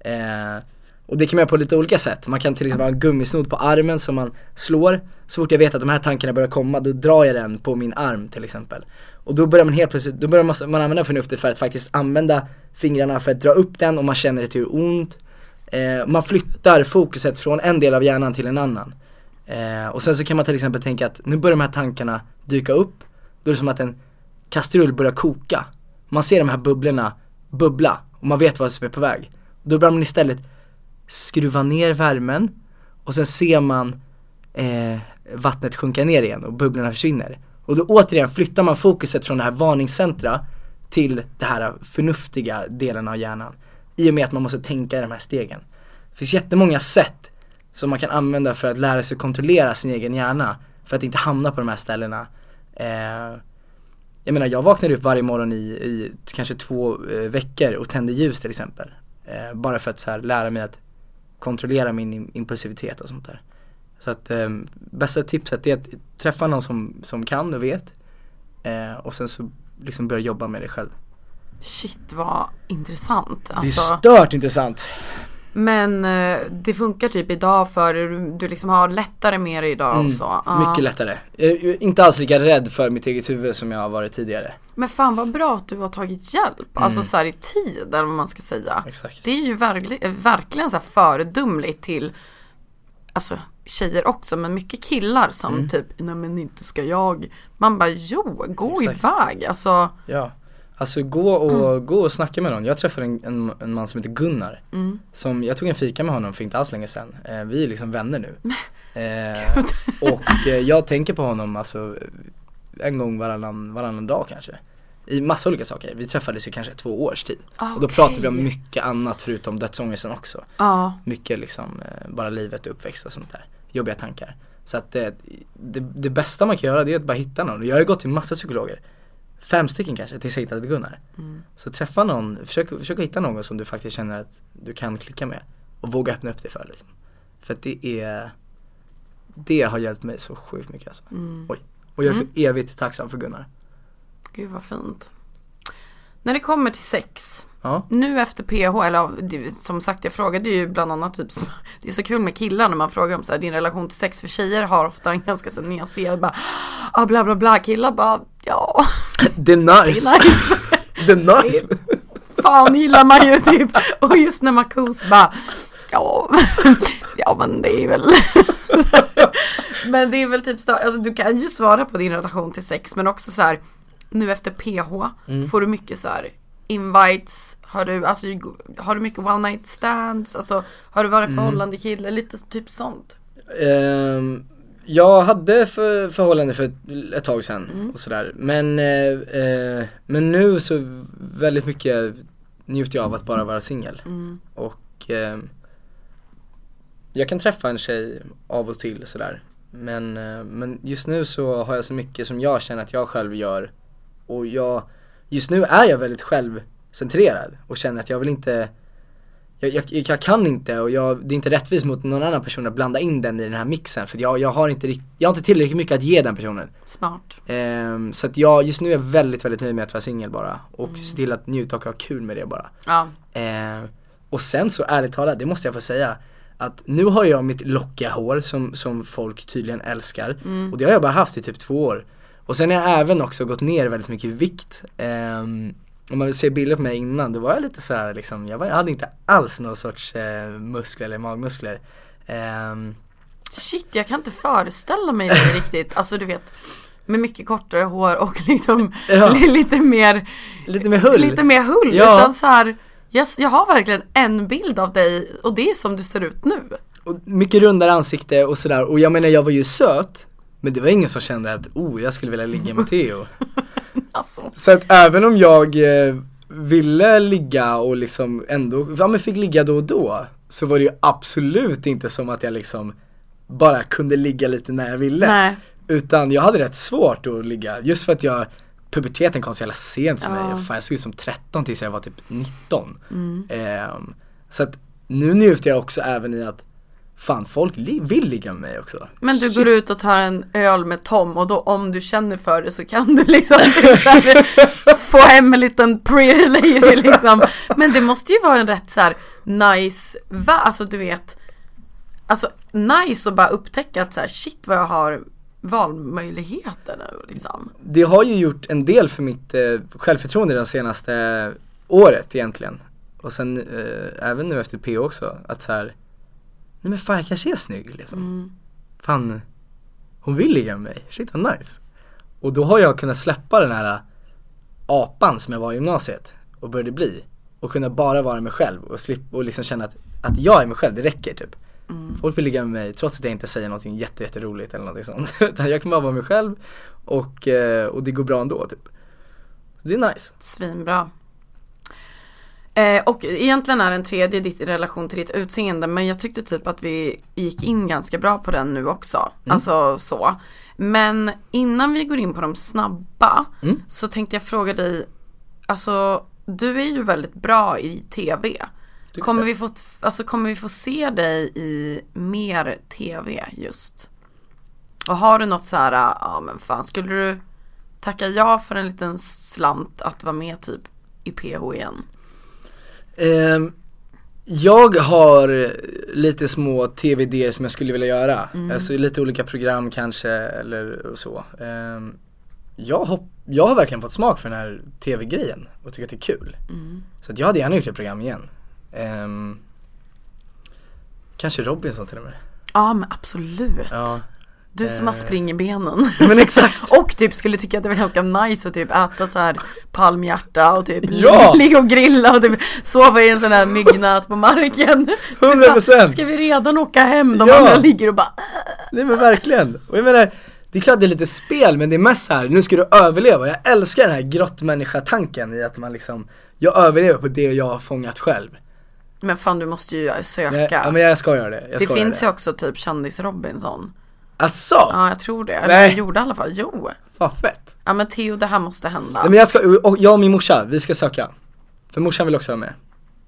eh, och det kan man göra på lite olika sätt. Man kan till exempel ha en gummisnodd på armen som man slår. Så fort jag vet att de här tankarna börjar komma, då drar jag den på min arm till exempel. Och då börjar man helt plötsligt, då börjar man, man använda förnuftet för att faktiskt använda fingrarna för att dra upp den och man känner att det gör ont. Eh, man flyttar fokuset från en del av hjärnan till en annan. Eh, och sen så kan man till exempel tänka att nu börjar de här tankarna dyka upp. Då är det som att en kastrull börjar koka. Man ser de här bubblorna bubbla och man vet vad som är på väg. Då börjar man istället skruva ner värmen och sen ser man eh, vattnet sjunka ner igen och bubblorna försvinner. Och då återigen flyttar man fokuset från det här varningscentra till det här förnuftiga delen av hjärnan. I och med att man måste tänka i de här stegen. Det finns jättemånga sätt som man kan använda för att lära sig kontrollera sin egen hjärna. För att inte hamna på de här ställena. Eh, jag menar jag vaknar upp varje morgon i, i kanske två eh, veckor och tänder ljus till exempel. Eh, bara för att så här, lära mig att kontrollera min impulsivitet och sånt där. Så att eh, bästa tipset är att träffa någon som, som kan och vet. Eh, och sen så liksom börja jobba med det själv. Shit vad intressant. Alltså, det är stört intressant. Men eh, det funkar typ idag för du, liksom har lättare med det idag mm, och så? Ja. Mycket lättare. Inte alls lika rädd för mitt eget huvud som jag har varit tidigare. Men fan vad bra att du har tagit hjälp, alltså mm. alltså så här i tid eller vad man ska säga. Exakt. Det är ju verkligen, verkligen så här föredömligt till Alltså tjejer också men mycket killar som mm. typ, nej men inte ska jag. Man bara jo, gå Exakt. iväg. Alltså Ja. Alltså gå och, mm. gå och snacka med någon. Jag träffade en, en, en man som heter Gunnar. Mm. Som, jag tog en fika med honom för inte alls länge sedan. Eh, vi är liksom vänner nu. eh, och eh, jag tänker på honom alltså en gång varannan, varannan dag kanske. I massa olika saker. Vi träffades ju kanske två års tid. Okay. Och då pratade vi om mycket annat förutom dödsångesten också. Ah. Mycket liksom, eh, bara livet, uppväxt och sånt där. Jobbiga tankar. Så att det, det, det bästa man kan göra det är att bara hitta någon. Jag har ju gått till massa psykologer fem stycken kanske tills jag hittade Gunnar. Mm. Så träffa någon, försök, försök hitta någon som du faktiskt känner att du kan klicka med. Och våga öppna upp dig för liksom. För att det är, det har hjälpt mig så sjukt mycket alltså. Mm. Oj. Och jag är för mm. evigt tacksam för Gunnar. Gud vad fint. När det kommer till sex, Ja. Nu efter PH, eller som sagt jag frågade ju bland annat typ Det är så kul med killar när man frågar om så här, din relation till sex för tjejer har ofta en ganska så nyanserad bara ah, bla bla bla killar bara ja Det är nice Det är nice, det är nice. Fan gillar man ju typ och just när man kos bara ja ja men det är väl Men det är väl typ så, alltså du kan ju svara på din relation till sex men också så här nu efter PH mm. får du mycket så här invites? Har du, alltså, har du mycket one night stands? Alltså, har du varit mm. förhållande kille? Lite typ sånt. Um, jag hade för, förhållande för ett, ett tag sedan mm. och sådär. Men, eh, eh, men nu så väldigt mycket njuter jag av att bara vara singel. Mm. Och eh, jag kan träffa en tjej av och till sådär. Men, eh, men just nu så har jag så mycket som jag känner att jag själv gör. Och jag just nu är jag väldigt självcentrerad och känner att jag vill inte jag, jag, jag, kan inte och jag, det är inte rättvist mot någon annan person att blanda in den i den här mixen för jag, jag har inte jag har inte tillräckligt mycket att ge den personen. Smart. Um, så att jag, just nu är jag väldigt, väldigt nöjd med att vara singel bara och mm. se till att njuta och ha kul med det bara. Ja. Um, och sen så ärligt talat, det måste jag få säga att nu har jag mitt lockiga hår som, som folk tydligen älskar mm. och det har jag bara haft i typ två år. Och sen har jag även också gått ner väldigt mycket i vikt. Um, om man vill se bilder på mig innan, då var jag lite så här, liksom, jag, var, jag hade inte alls någon sorts eh, muskler eller magmuskler. Um, Shit, jag kan inte föreställa mig det riktigt. Alltså du vet, med mycket kortare hår och liksom ja. lite mer Lite mer hull. Lite mer hull. Ja. Utan så här, jag, jag har verkligen en bild av dig och det är som du ser ut nu. Och mycket rundare ansikte och sådär och jag menar jag var ju söt men det var ingen som kände att, oh jag skulle vilja ligga med Theo. alltså. Så att även om jag eh, ville ligga och liksom ändå, ja men fick ligga då och då. Så var det ju absolut inte som att jag liksom bara kunde ligga lite när jag ville. Nej. Utan jag hade rätt svårt att ligga, just för att jag puberteten kom så jävla sent för ja. mig. Fan, jag såg ut som 13 tills jag var typ 19. Mm. Eh, så att nu njuter jag också även i att fan folk vill ligga med mig också. Men du går ut och tar en öl med Tom och då om du känner för det så kan du liksom få hem en liten pretty lady liksom. Men det måste ju vara en rätt så här nice, va? Alltså du vet, alltså nice att bara upptäcka att så här shit vad jag har valmöjligheter nu liksom. Det har ju gjort en del för mitt eh, självförtroende det senaste året egentligen. Och sen eh, även nu efter PO också, att så här, nej men fan jag kanske är snygg liksom. Fan, hon vill ligga med mig, shit vad nice. Och då har jag kunnat släppa den här apan som jag var i gymnasiet och började bli. Och kunna bara vara mig själv och slippa och liksom känna att, att jag är mig själv, det räcker typ. Folk vill ligga med mig trots att jag inte säger någonting jätte, jätteroligt eller någonting sånt. Utan jag kan bara vara mig själv och, eh, och det går bra ändå typ. Det är nice. Svinbra. Eh, och egentligen är den tredje ditt i relation till ditt utseende men jag tyckte typ att vi gick in ganska bra på den nu också. Alltså så. Men innan vi går in på de snabba så tänkte jag fråga dig, alltså du är ju väldigt bra i tv. Kommer vi, få, alltså, kommer vi få se dig i mer tv just? Och har du något så här, ja men fan skulle du tacka ja för en liten slant att vara med typ i PH igen? Ehm, jag har lite små tv-idéer som jag skulle vilja göra. Alltså lite olika program kanske eller så. Ehm, jag, hopp, jag har verkligen fått smak för den här tv-grejen och tycker att det är kul. Så att jag hade gärna gjort ett program igen. Ehm, kanske Robinson till och med. Ja men absolut. Ja, Du som har Eh. spring i benen. men exakt. och typ skulle tycka att det var ganska nice att typ äta så här palmhjärta och typ Ja! ligga och grilla och typ sova i en sån här myggnät på marken. Typ bara, 100%. Ska vi redan åka hem? De Ja. andra ligger och bara Nej men verkligen. Och jag menar, det är klart det är lite spel men det är mest så här, nu ska du överleva. Jag älskar den här grottmänniska-tanken i att man liksom, jag överlever på det jag har fångat själv. Men fan du måste ju söka. Ja men jag ska göra det. Jag det ska finns göra ju också typ kändis-Robinson. Asså? Ja jag tror det. Eller Nej. jag gjorde i alla fall. Jo. Fan fett. Ja men Theo det här måste hända. Nej men jag ska, och jag och min morsa, vi ska söka. För morsan vill också vara med.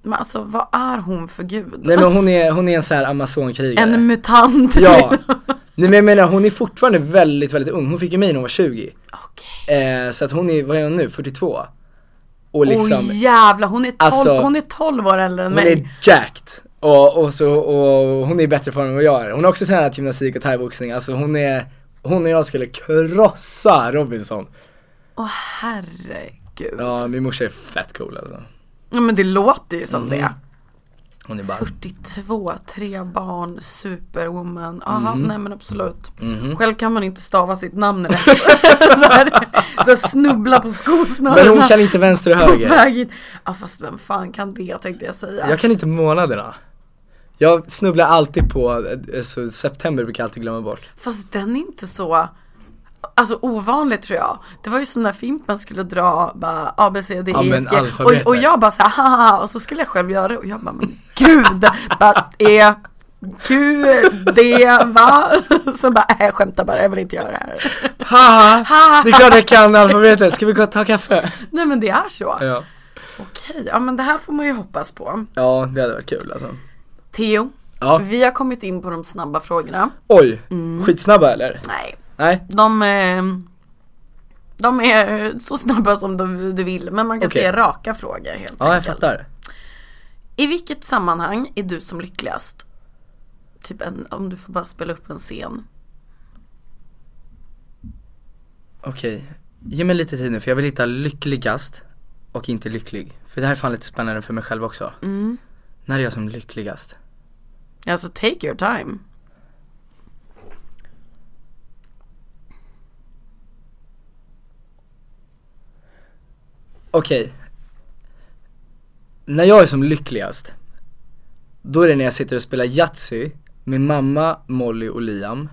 Men alltså vad är hon för gud? Nej men hon är, hon är en sån här amazonkrigare. En mutant. Ja. Nej men jag menar hon är fortfarande väldigt, väldigt ung. Hon fick ju mig när hon var 20. Okej. Eh, så att hon är, vad är hon nu? 42? Och liksom, Åh jävlar, hon är 12, Alltså, hon är 12 år äldre än hon mig. är jacked. Och, och, så, och hon är i bättre form än vad jag är. Hon har också tränat gymnastik och thaiboxning. Alltså hon är, hon och jag skulle krossa Robinson. Åh herregud. Ja min morsa är fett cool alltså. Ja men det låter ju som Mhm. det. Hon är bara 42, tre barn, superwoman. Aha, Mhm. nej men absolut. Själv kan man inte stava sitt namn rätt. så, här, så snubbla på skosnörena. Men hon kan inte vänster och höger. Ja fast vem fan kan det tänkte jag säga. Jag kan inte månaderna. Jag snubblar alltid på, alltså, september brukar jag alltid glömma bort. Fast den är inte så Alltså ovanligt tror jag. Det var ju som när Fimpen skulle dra bara A, B, C, D, Ja, E, F, G. Och, och jag bara såhär haha och så skulle jag själv göra det och jag bara men gud. bara, E, Q, D, va? Så bara äh, jag skämtar bara, jag vill inte göra det här. Haha, det är klart jag kan alfabetet, ska vi gå och ta kaffe? Nej men det är så. Ja. Okej, ja men det här får man ju hoppas på. Ja, det hade varit kul alltså. Theo, Ja. vi har kommit in på de snabba frågorna. Oj, skitsnabba eller? Nej, Nej? de, eh, de är så snabba som du, du vill men man kan Okej. säga raka frågor helt Ja, jag enkelt. fattar. I vilket sammanhang är du som lyckligast? Typ en, om du får bara spela upp en scen. Okej, ge mig lite tid nu för jag vill hitta lyckligast och inte lycklig. För det här är fan lite spännande för mig själv också. När är jag som lyckligast? Alltså take your time. Okej. När jag är som lyckligast, då är det när jag sitter och spelar Yatzy med mamma, Molly och Liam.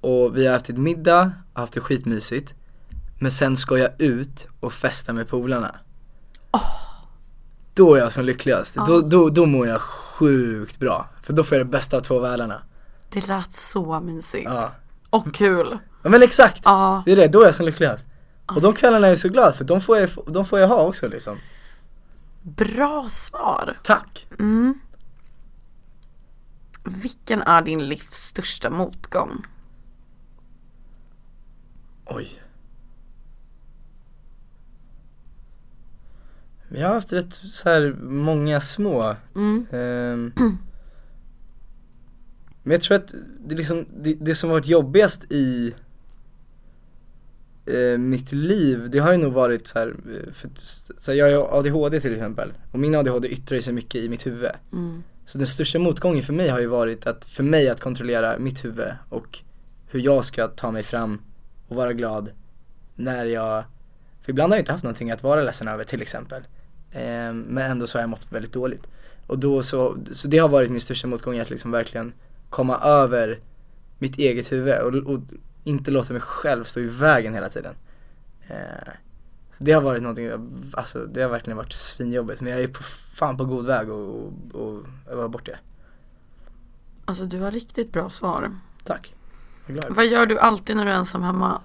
Och vi har haft ett middag, haft det skitmysigt. Men sen ska jag ut och festa med polarna. Då är jag som lyckligast. Då, då, då mår jag sjukt bra. För då får jag det bästa av två världarna. Det lät så mysigt. Ja. Och kul. Ja men exakt! Ja. Det är det, då är jag som lyckligast. Och de kvällarna är jag så glad för de får jag, de får jag ha också liksom. Bra svar. Tack! Vilken är din livs största motgång? Oj. Jag har haft rätt så här många små. Ehm, men jag tror att det, liksom, det, det som varit jobbigast i eh, mitt liv, det har ju nog varit så här, eh, för, så här, jag har ADHD till exempel. Och min ADHD yttrar sig mycket i mitt huvud. Så den största motgången för mig har ju varit att, för mig att kontrollera mitt huvud och hur jag ska ta mig fram och vara glad när jag, för ibland har jag inte haft någonting att vara ledsen över till exempel. Eh, men ändå så har jag mått väldigt dåligt. Och då så, så det har varit min största motgång att liksom verkligen komma över mitt eget huvud och, och inte låta mig själv stå i vägen hela tiden. Eh, så det har varit någonting, alltså det har verkligen varit svinjobbigt men jag är på, fan på god väg och, och, och öva bort det. Alltså du har riktigt bra svar. Tack. Vad gör du alltid när du är ensam hemma?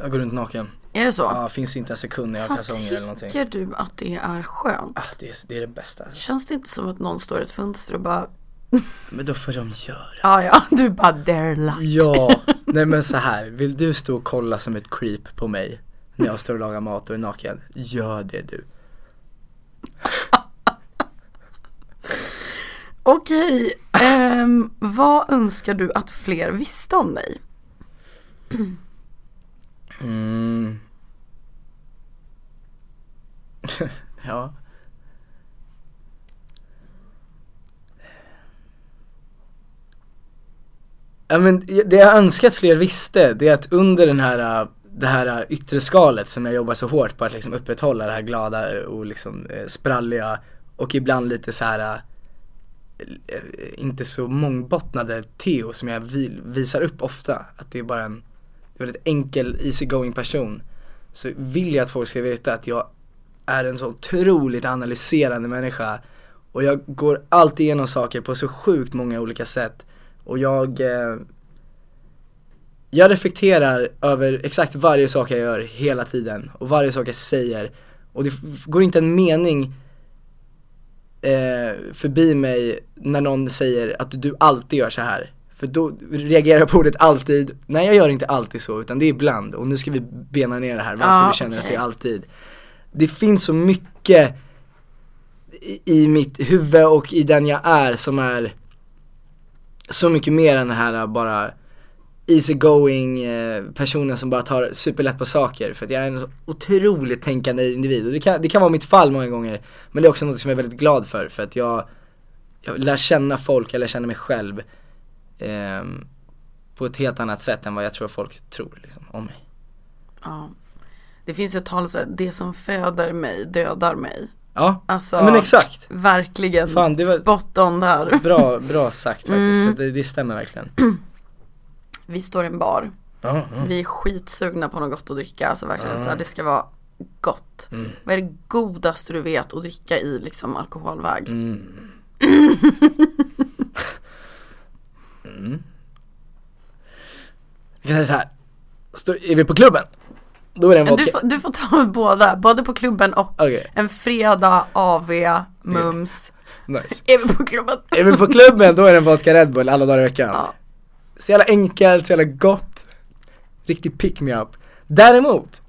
Jag går runt naken. Är det så? Ja, finns inte en sekund när jag har kalsonger eller någonting. tycker du att det är skönt? Ah, det, är, det är det bästa. Känns det inte som att någon står i ett fönster och bara Men då får de göra. Ja ja, du bara there luck. Ja, nej men så här. vill du stå och kolla som ett creep på mig när jag står och lagar mat och är naken? Gör det du. Okej, ehm, vad önskar du att fler visste om dig? Mm. ja. Ja men det jag önskar att fler visste, det är att under den här, äh, det här äh, yttre skalet som jag jobbar så hårt på att liksom upprätthålla det här glada och liksom äh, spralliga och ibland lite så här inte så mångbottnade Theo som jag visar upp ofta. Att det är bara en väldigt enkel, easy going person. Så vill jag att folk ska veta att jag är en så otroligt analyserande människa. Och jag går alltid igenom saker på så sjukt många olika sätt. Och jag eh, Jag reflekterar över exakt varje sak jag gör hela tiden och varje sak jag säger. Och det går inte en mening eh, förbi mig när någon säger att du alltid gör så här. För då reagerar jag på ordet alltid, nej jag gör inte alltid så utan det är ibland. Och nu ska vi bena ner det här varför Ja, du känner att det är alltid. Det finns så mycket i, mitt huvud och i den jag är som är så mycket mer än den här bara easy going eh, personen som bara tar superlätt på saker. För att jag är en så otroligt tänkande individ. Och det kan, det kan vara mitt fall många gånger men det är också något som jag är väldigt glad för. För att jag, jag lär känna folk, jag lär känna mig själv ehm, på ett helt annat sätt än vad jag tror folk tror liksom, om mig. Ja. Det finns ett tal så här, det som föder mig dödar mig. Ja, Alltså, men exakt. Verkligen Fan, det var- spot on där. Bra, bra sagt faktiskt, för det, det stämmer verkligen. Vi står i en bar. Ja, ja. Vi är skitsugna på något gott att dricka. Alltså verkligen så här, det ska vara gott. Mm. Vad är det godaste du vet att dricka i liksom alkoholväg? Mm. Jag kan säga så här. Stå, är vi på klubben? Då är det en vodka. Du, får, du får ta båda, både på klubben och Okej. en fredag, AV, mums. Nice. Är vi på klubben? Är vi på klubben då är det en vodka Red Bull alla dagar i veckan. Ja. Så jävla enkelt, så jävla gott. Riktigt pick me up. Däremot,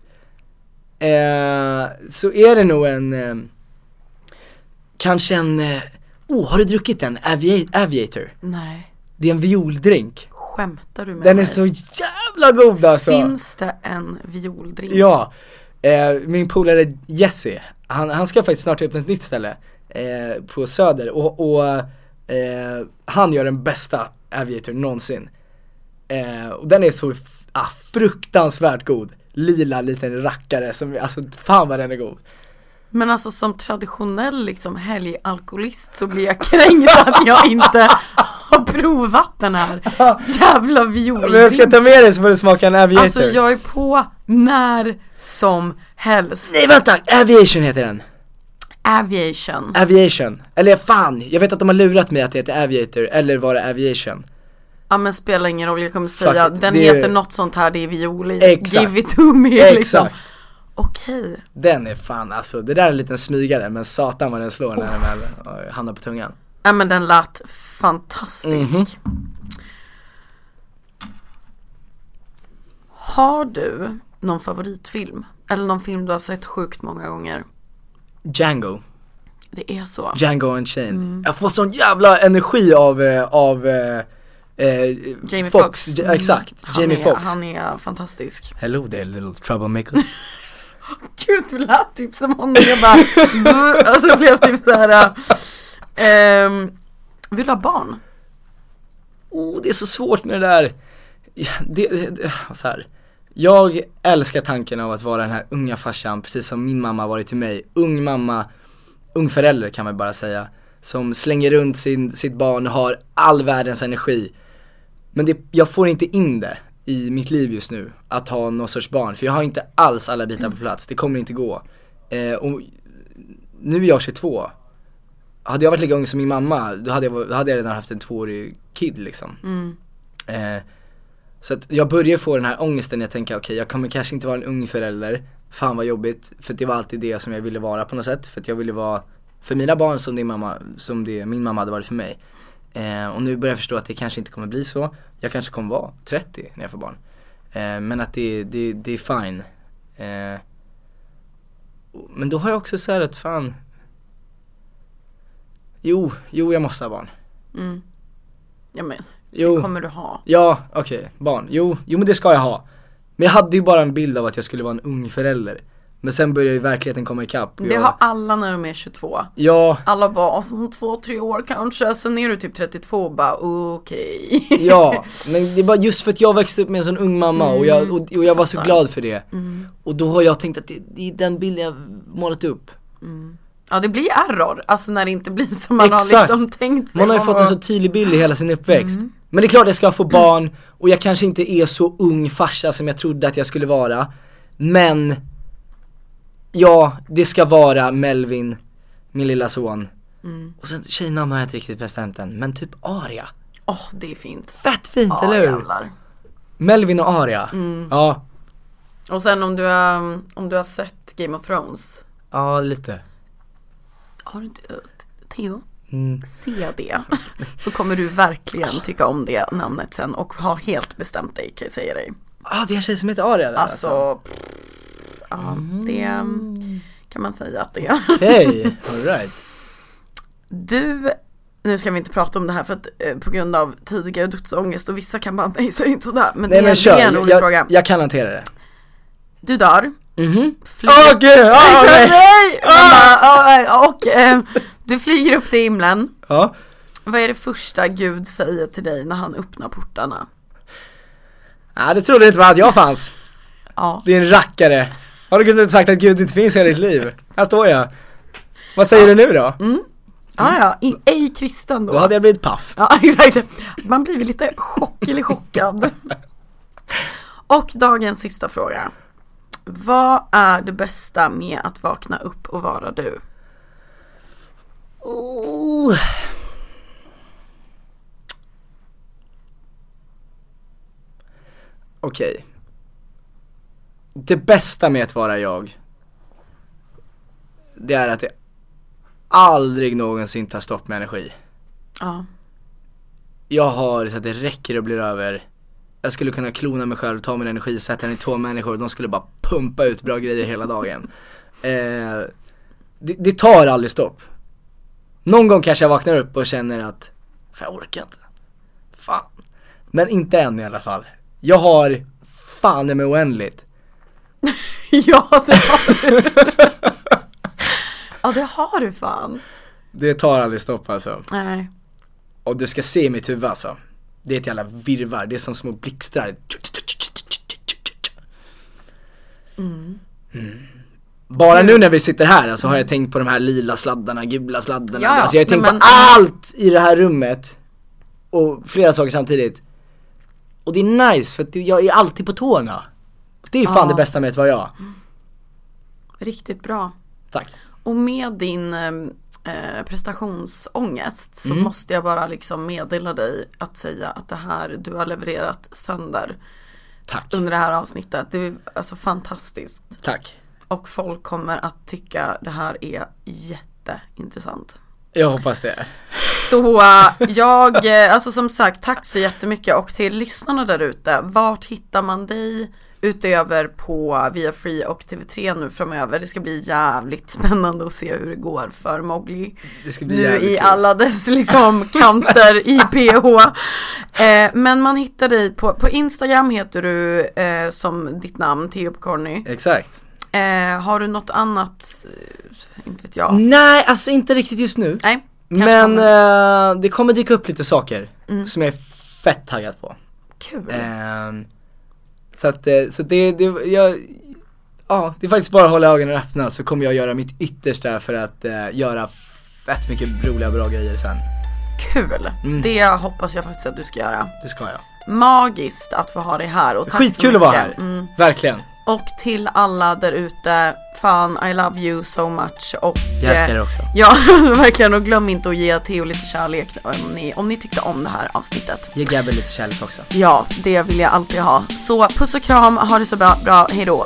eh, så är det nog en, eh, kanske en, eh, oh har du druckit en Avia- Aviator? Nej, Det är en violdrink. skämtar du med Den mig? är så jävla god alltså. Finns det en violdrink? Ja, eh, min polare Jesse, han, han ska faktiskt snart öppna ett nytt ställe eh, på Söder och, och eh, han gör den bästa Aviator någonsin. Eh, och den är så ah, fruktansvärt god. Lila liten rackare som, alltså fan vad den är god. Men alltså som traditionell liksom helgalkoholist så blir jag kränkt att jag inte har provat den här jävla Men jag ska ta med dig så får du smaka en Aviator. Alltså jag är på när som helst. Nej vänta, Aviation heter den. Aviation. Aviation. Eller fan, jag vet att de har lurat mig att det heter Aviator, eller var det Aviation? Ja men spelar ingen roll, jag kommer säga Fuck den det är- heter något sånt här, det är viol i. Exakt. Give it to me liksom. Exakt. Okej. Den är fan alltså, det där är en liten smygare men satan vad den slår när den väl eh, hamnar på tungan. Ja men den lät fantastisk. Har du någon favoritfilm? Eller någon film du har sett sjukt många gånger? Django, Det är så. Django Unchained. Jag får sån jävla energi av, eh, av eh, eh, Jamie Fox. Foxx. Ja, exakt, Han Jamie är, Foxx. Han är fantastisk. Hello there little troublemaker. Gud du lät typ som honom. Jag bara, alltså jag blev typ såhär. Um, vill du ha barn? oh, det är så svårt med det där. Det, det, det, så här. Jag älskar tanken av att vara den här unga farsan, precis som min mamma varit till mig. Ung mamma, ung förälder kan man bara säga. Som slänger runt sin, sitt barn och har all världens energi. Men det, jag får inte in det i mitt liv just nu, att ha någon sorts barn. För jag har inte alls alla bitar på plats, det kommer inte gå. Eh, och nu är jag 22. Hade jag varit lika ung som min mamma, då hade jag, då hade jag redan haft en tvåårig kid liksom. Eh, så att jag börjar få den här ångesten, jag tänker okej jag kommer kanske inte vara en ung förälder, fan vad jobbigt, för det var alltid det som jag ville vara på något sätt, för att jag ville vara för mina barn som det, mamma, som det min mamma hade varit för mig. Eh, och nu börjar jag förstå att det kanske inte kommer bli så, jag kanske kommer vara 30 när jag får barn. Eh, men att det, det, det är fine. Eh, men då har jag också så att fan Jo, jo jag måste ha barn. Ja men, Jo. det kommer du ha. Ja, okej, barn. Jo, jo men det ska jag ha. Men jag hade ju bara en bild av att jag skulle vara en ung förälder. Men sen börjar ju verkligen komma ikapp. Det jag- har alla när de är 22. Ja, Alla bara, "Alltså, om två, tre år kanske. Sen är du typ 32 och bara okej. ja. Men det är bara just för att jag växte upp med en sån ung mamma och, jag, och, och jag var så glad för det. Och då har jag tänkt att det, det är den bilden jag målat upp. Ja det blir error, alltså när det inte blir som man Exakt. har liksom tänkt sig. Man har ju fått en så tydlig bild i hela sin uppväxt. Men det är klart jag ska få barn och jag kanske inte är så ung farsa som jag trodde att jag skulle vara. Men ja, det ska vara Melvin, min lilla son. Och sen tjejnamn har jag inte riktigt bestämt än, men typ Aria. Åh det är fint. Fett fint, Ja eller hur? jävlar. Melvin och Aria. Ja, Och sen om du, har, om du har sett Game of Thrones. ja lite. Har du inte, eh, Theo? Mm. Se det. Så kommer du verkligen tycka om det namnet sen och ha helt bestämt dig kan jag säga dig. Ah, det är en tjej som heter Aria där Alltså, ja det kan man säga att det är. Okej, alright. Du, nu ska vi inte prata om det här för att eh, på grund av tidigare dödsångest och vissa kan bara nej så är inte sådär. Men, Nej det, men är, kör, det är en rolig jag, fråga. jag kan hantera det. Du dör. Mhm. Åh gud, ah, okej. Nej! "Ja, och eh, du flyger upp till himlen. Ja. Vad är det första Gud säger till dig när han öppnar portarna? Nej det trodde inte man att jag fanns. Ja. Det är en rackare. Har du inte sagt att Gud inte finns i hela ditt liv? Här står jag. Vad säger du nu då? Ja, ja, i, ej kristen då. Då hade jag blivit paff. Ja, exakt. Man blir lite chock eller chockad. Och dagens sista fråga. Vad är det bästa med att vakna upp och vara du? Oh. Okej. Det bästa med att vara jag. Det är att det aldrig någonsin tar stopp med energi. Ja. Jag har så att det räcker och blir över. Jag skulle kunna klona mig själv, ta min energi, sätta den i två människor och de skulle bara pumpa ut bra grejer hela dagen. Eh, det, det tar aldrig stopp. Någon gång kanske jag vaknar upp och känner att, fan jag orkar inte. Fan. Men inte än i alla fall. Jag har fan det med oändligt. ja, det har du. ja, det har du fan. Det tar aldrig stopp alltså. Nej. Och du ska se mitt huvud alltså. Det är ett jävla virvar, det är som små blixtrar. Mm. Bara nu när vi sitter här alltså har jag tänkt på de här lila sladdarna, gula sladdarna. Ja, ja. Alltså jag har tänkt men- på allt i det här rummet. Och flera saker samtidigt. Och det är nice för att jag är alltid på tårna. Det är fan Ja. det bästa med att vara jag. Riktigt bra. Tack. Och med din eh, prestationsångest så Mm. måste jag bara liksom meddela dig att säga att det här du har levererat sönder Tack. under det här avsnittet. Det är alltså fantastiskt. Tack. och folk kommer att tycka det här är jätteintressant. Jag hoppas det. Så äh, jag, äh, alltså som sagt, tack så jättemycket och till lyssnarna där ute, vart hittar man dig utöver på Via Free och TV3 nu framöver? Det ska bli jävligt spännande att se hur det går för Mowgli. Det ska bli Nu i alla dess liksom kanter i PH. Eh, men man hittar dig på, på Instagram heter du eh, som ditt namn, Theo Pecorny. Exakt. Eh, har du något annat, eh, inte vet jag. Nej, alltså inte riktigt just nu. Nej, Men kommer. eh, det kommer dyka upp lite saker Mm. som jag är fett taggad på. Kul. Så att, eh, så det, det, jag, ja, det är faktiskt bara att hålla ögonen öppna så kommer jag göra mitt yttersta för att eh, göra fett mycket roliga bra grejer sen. Kul. Mm. Det hoppas jag faktiskt att du ska göra. Det ska jag. Magiskt att få ha dig här och tack Skitkul så att vara mycket. här, Mm. verkligen. Och till alla där ute, fan I love you so much och Jag älskar eh, det också. Ja, verkligen och glöm inte att ge Theo lite kärlek om ni, om ni tyckte om det här avsnittet. Ge Gabby lite kärlek också. Ja, det vill jag alltid ha. Så puss och kram, ha det så bra, bra hejdå.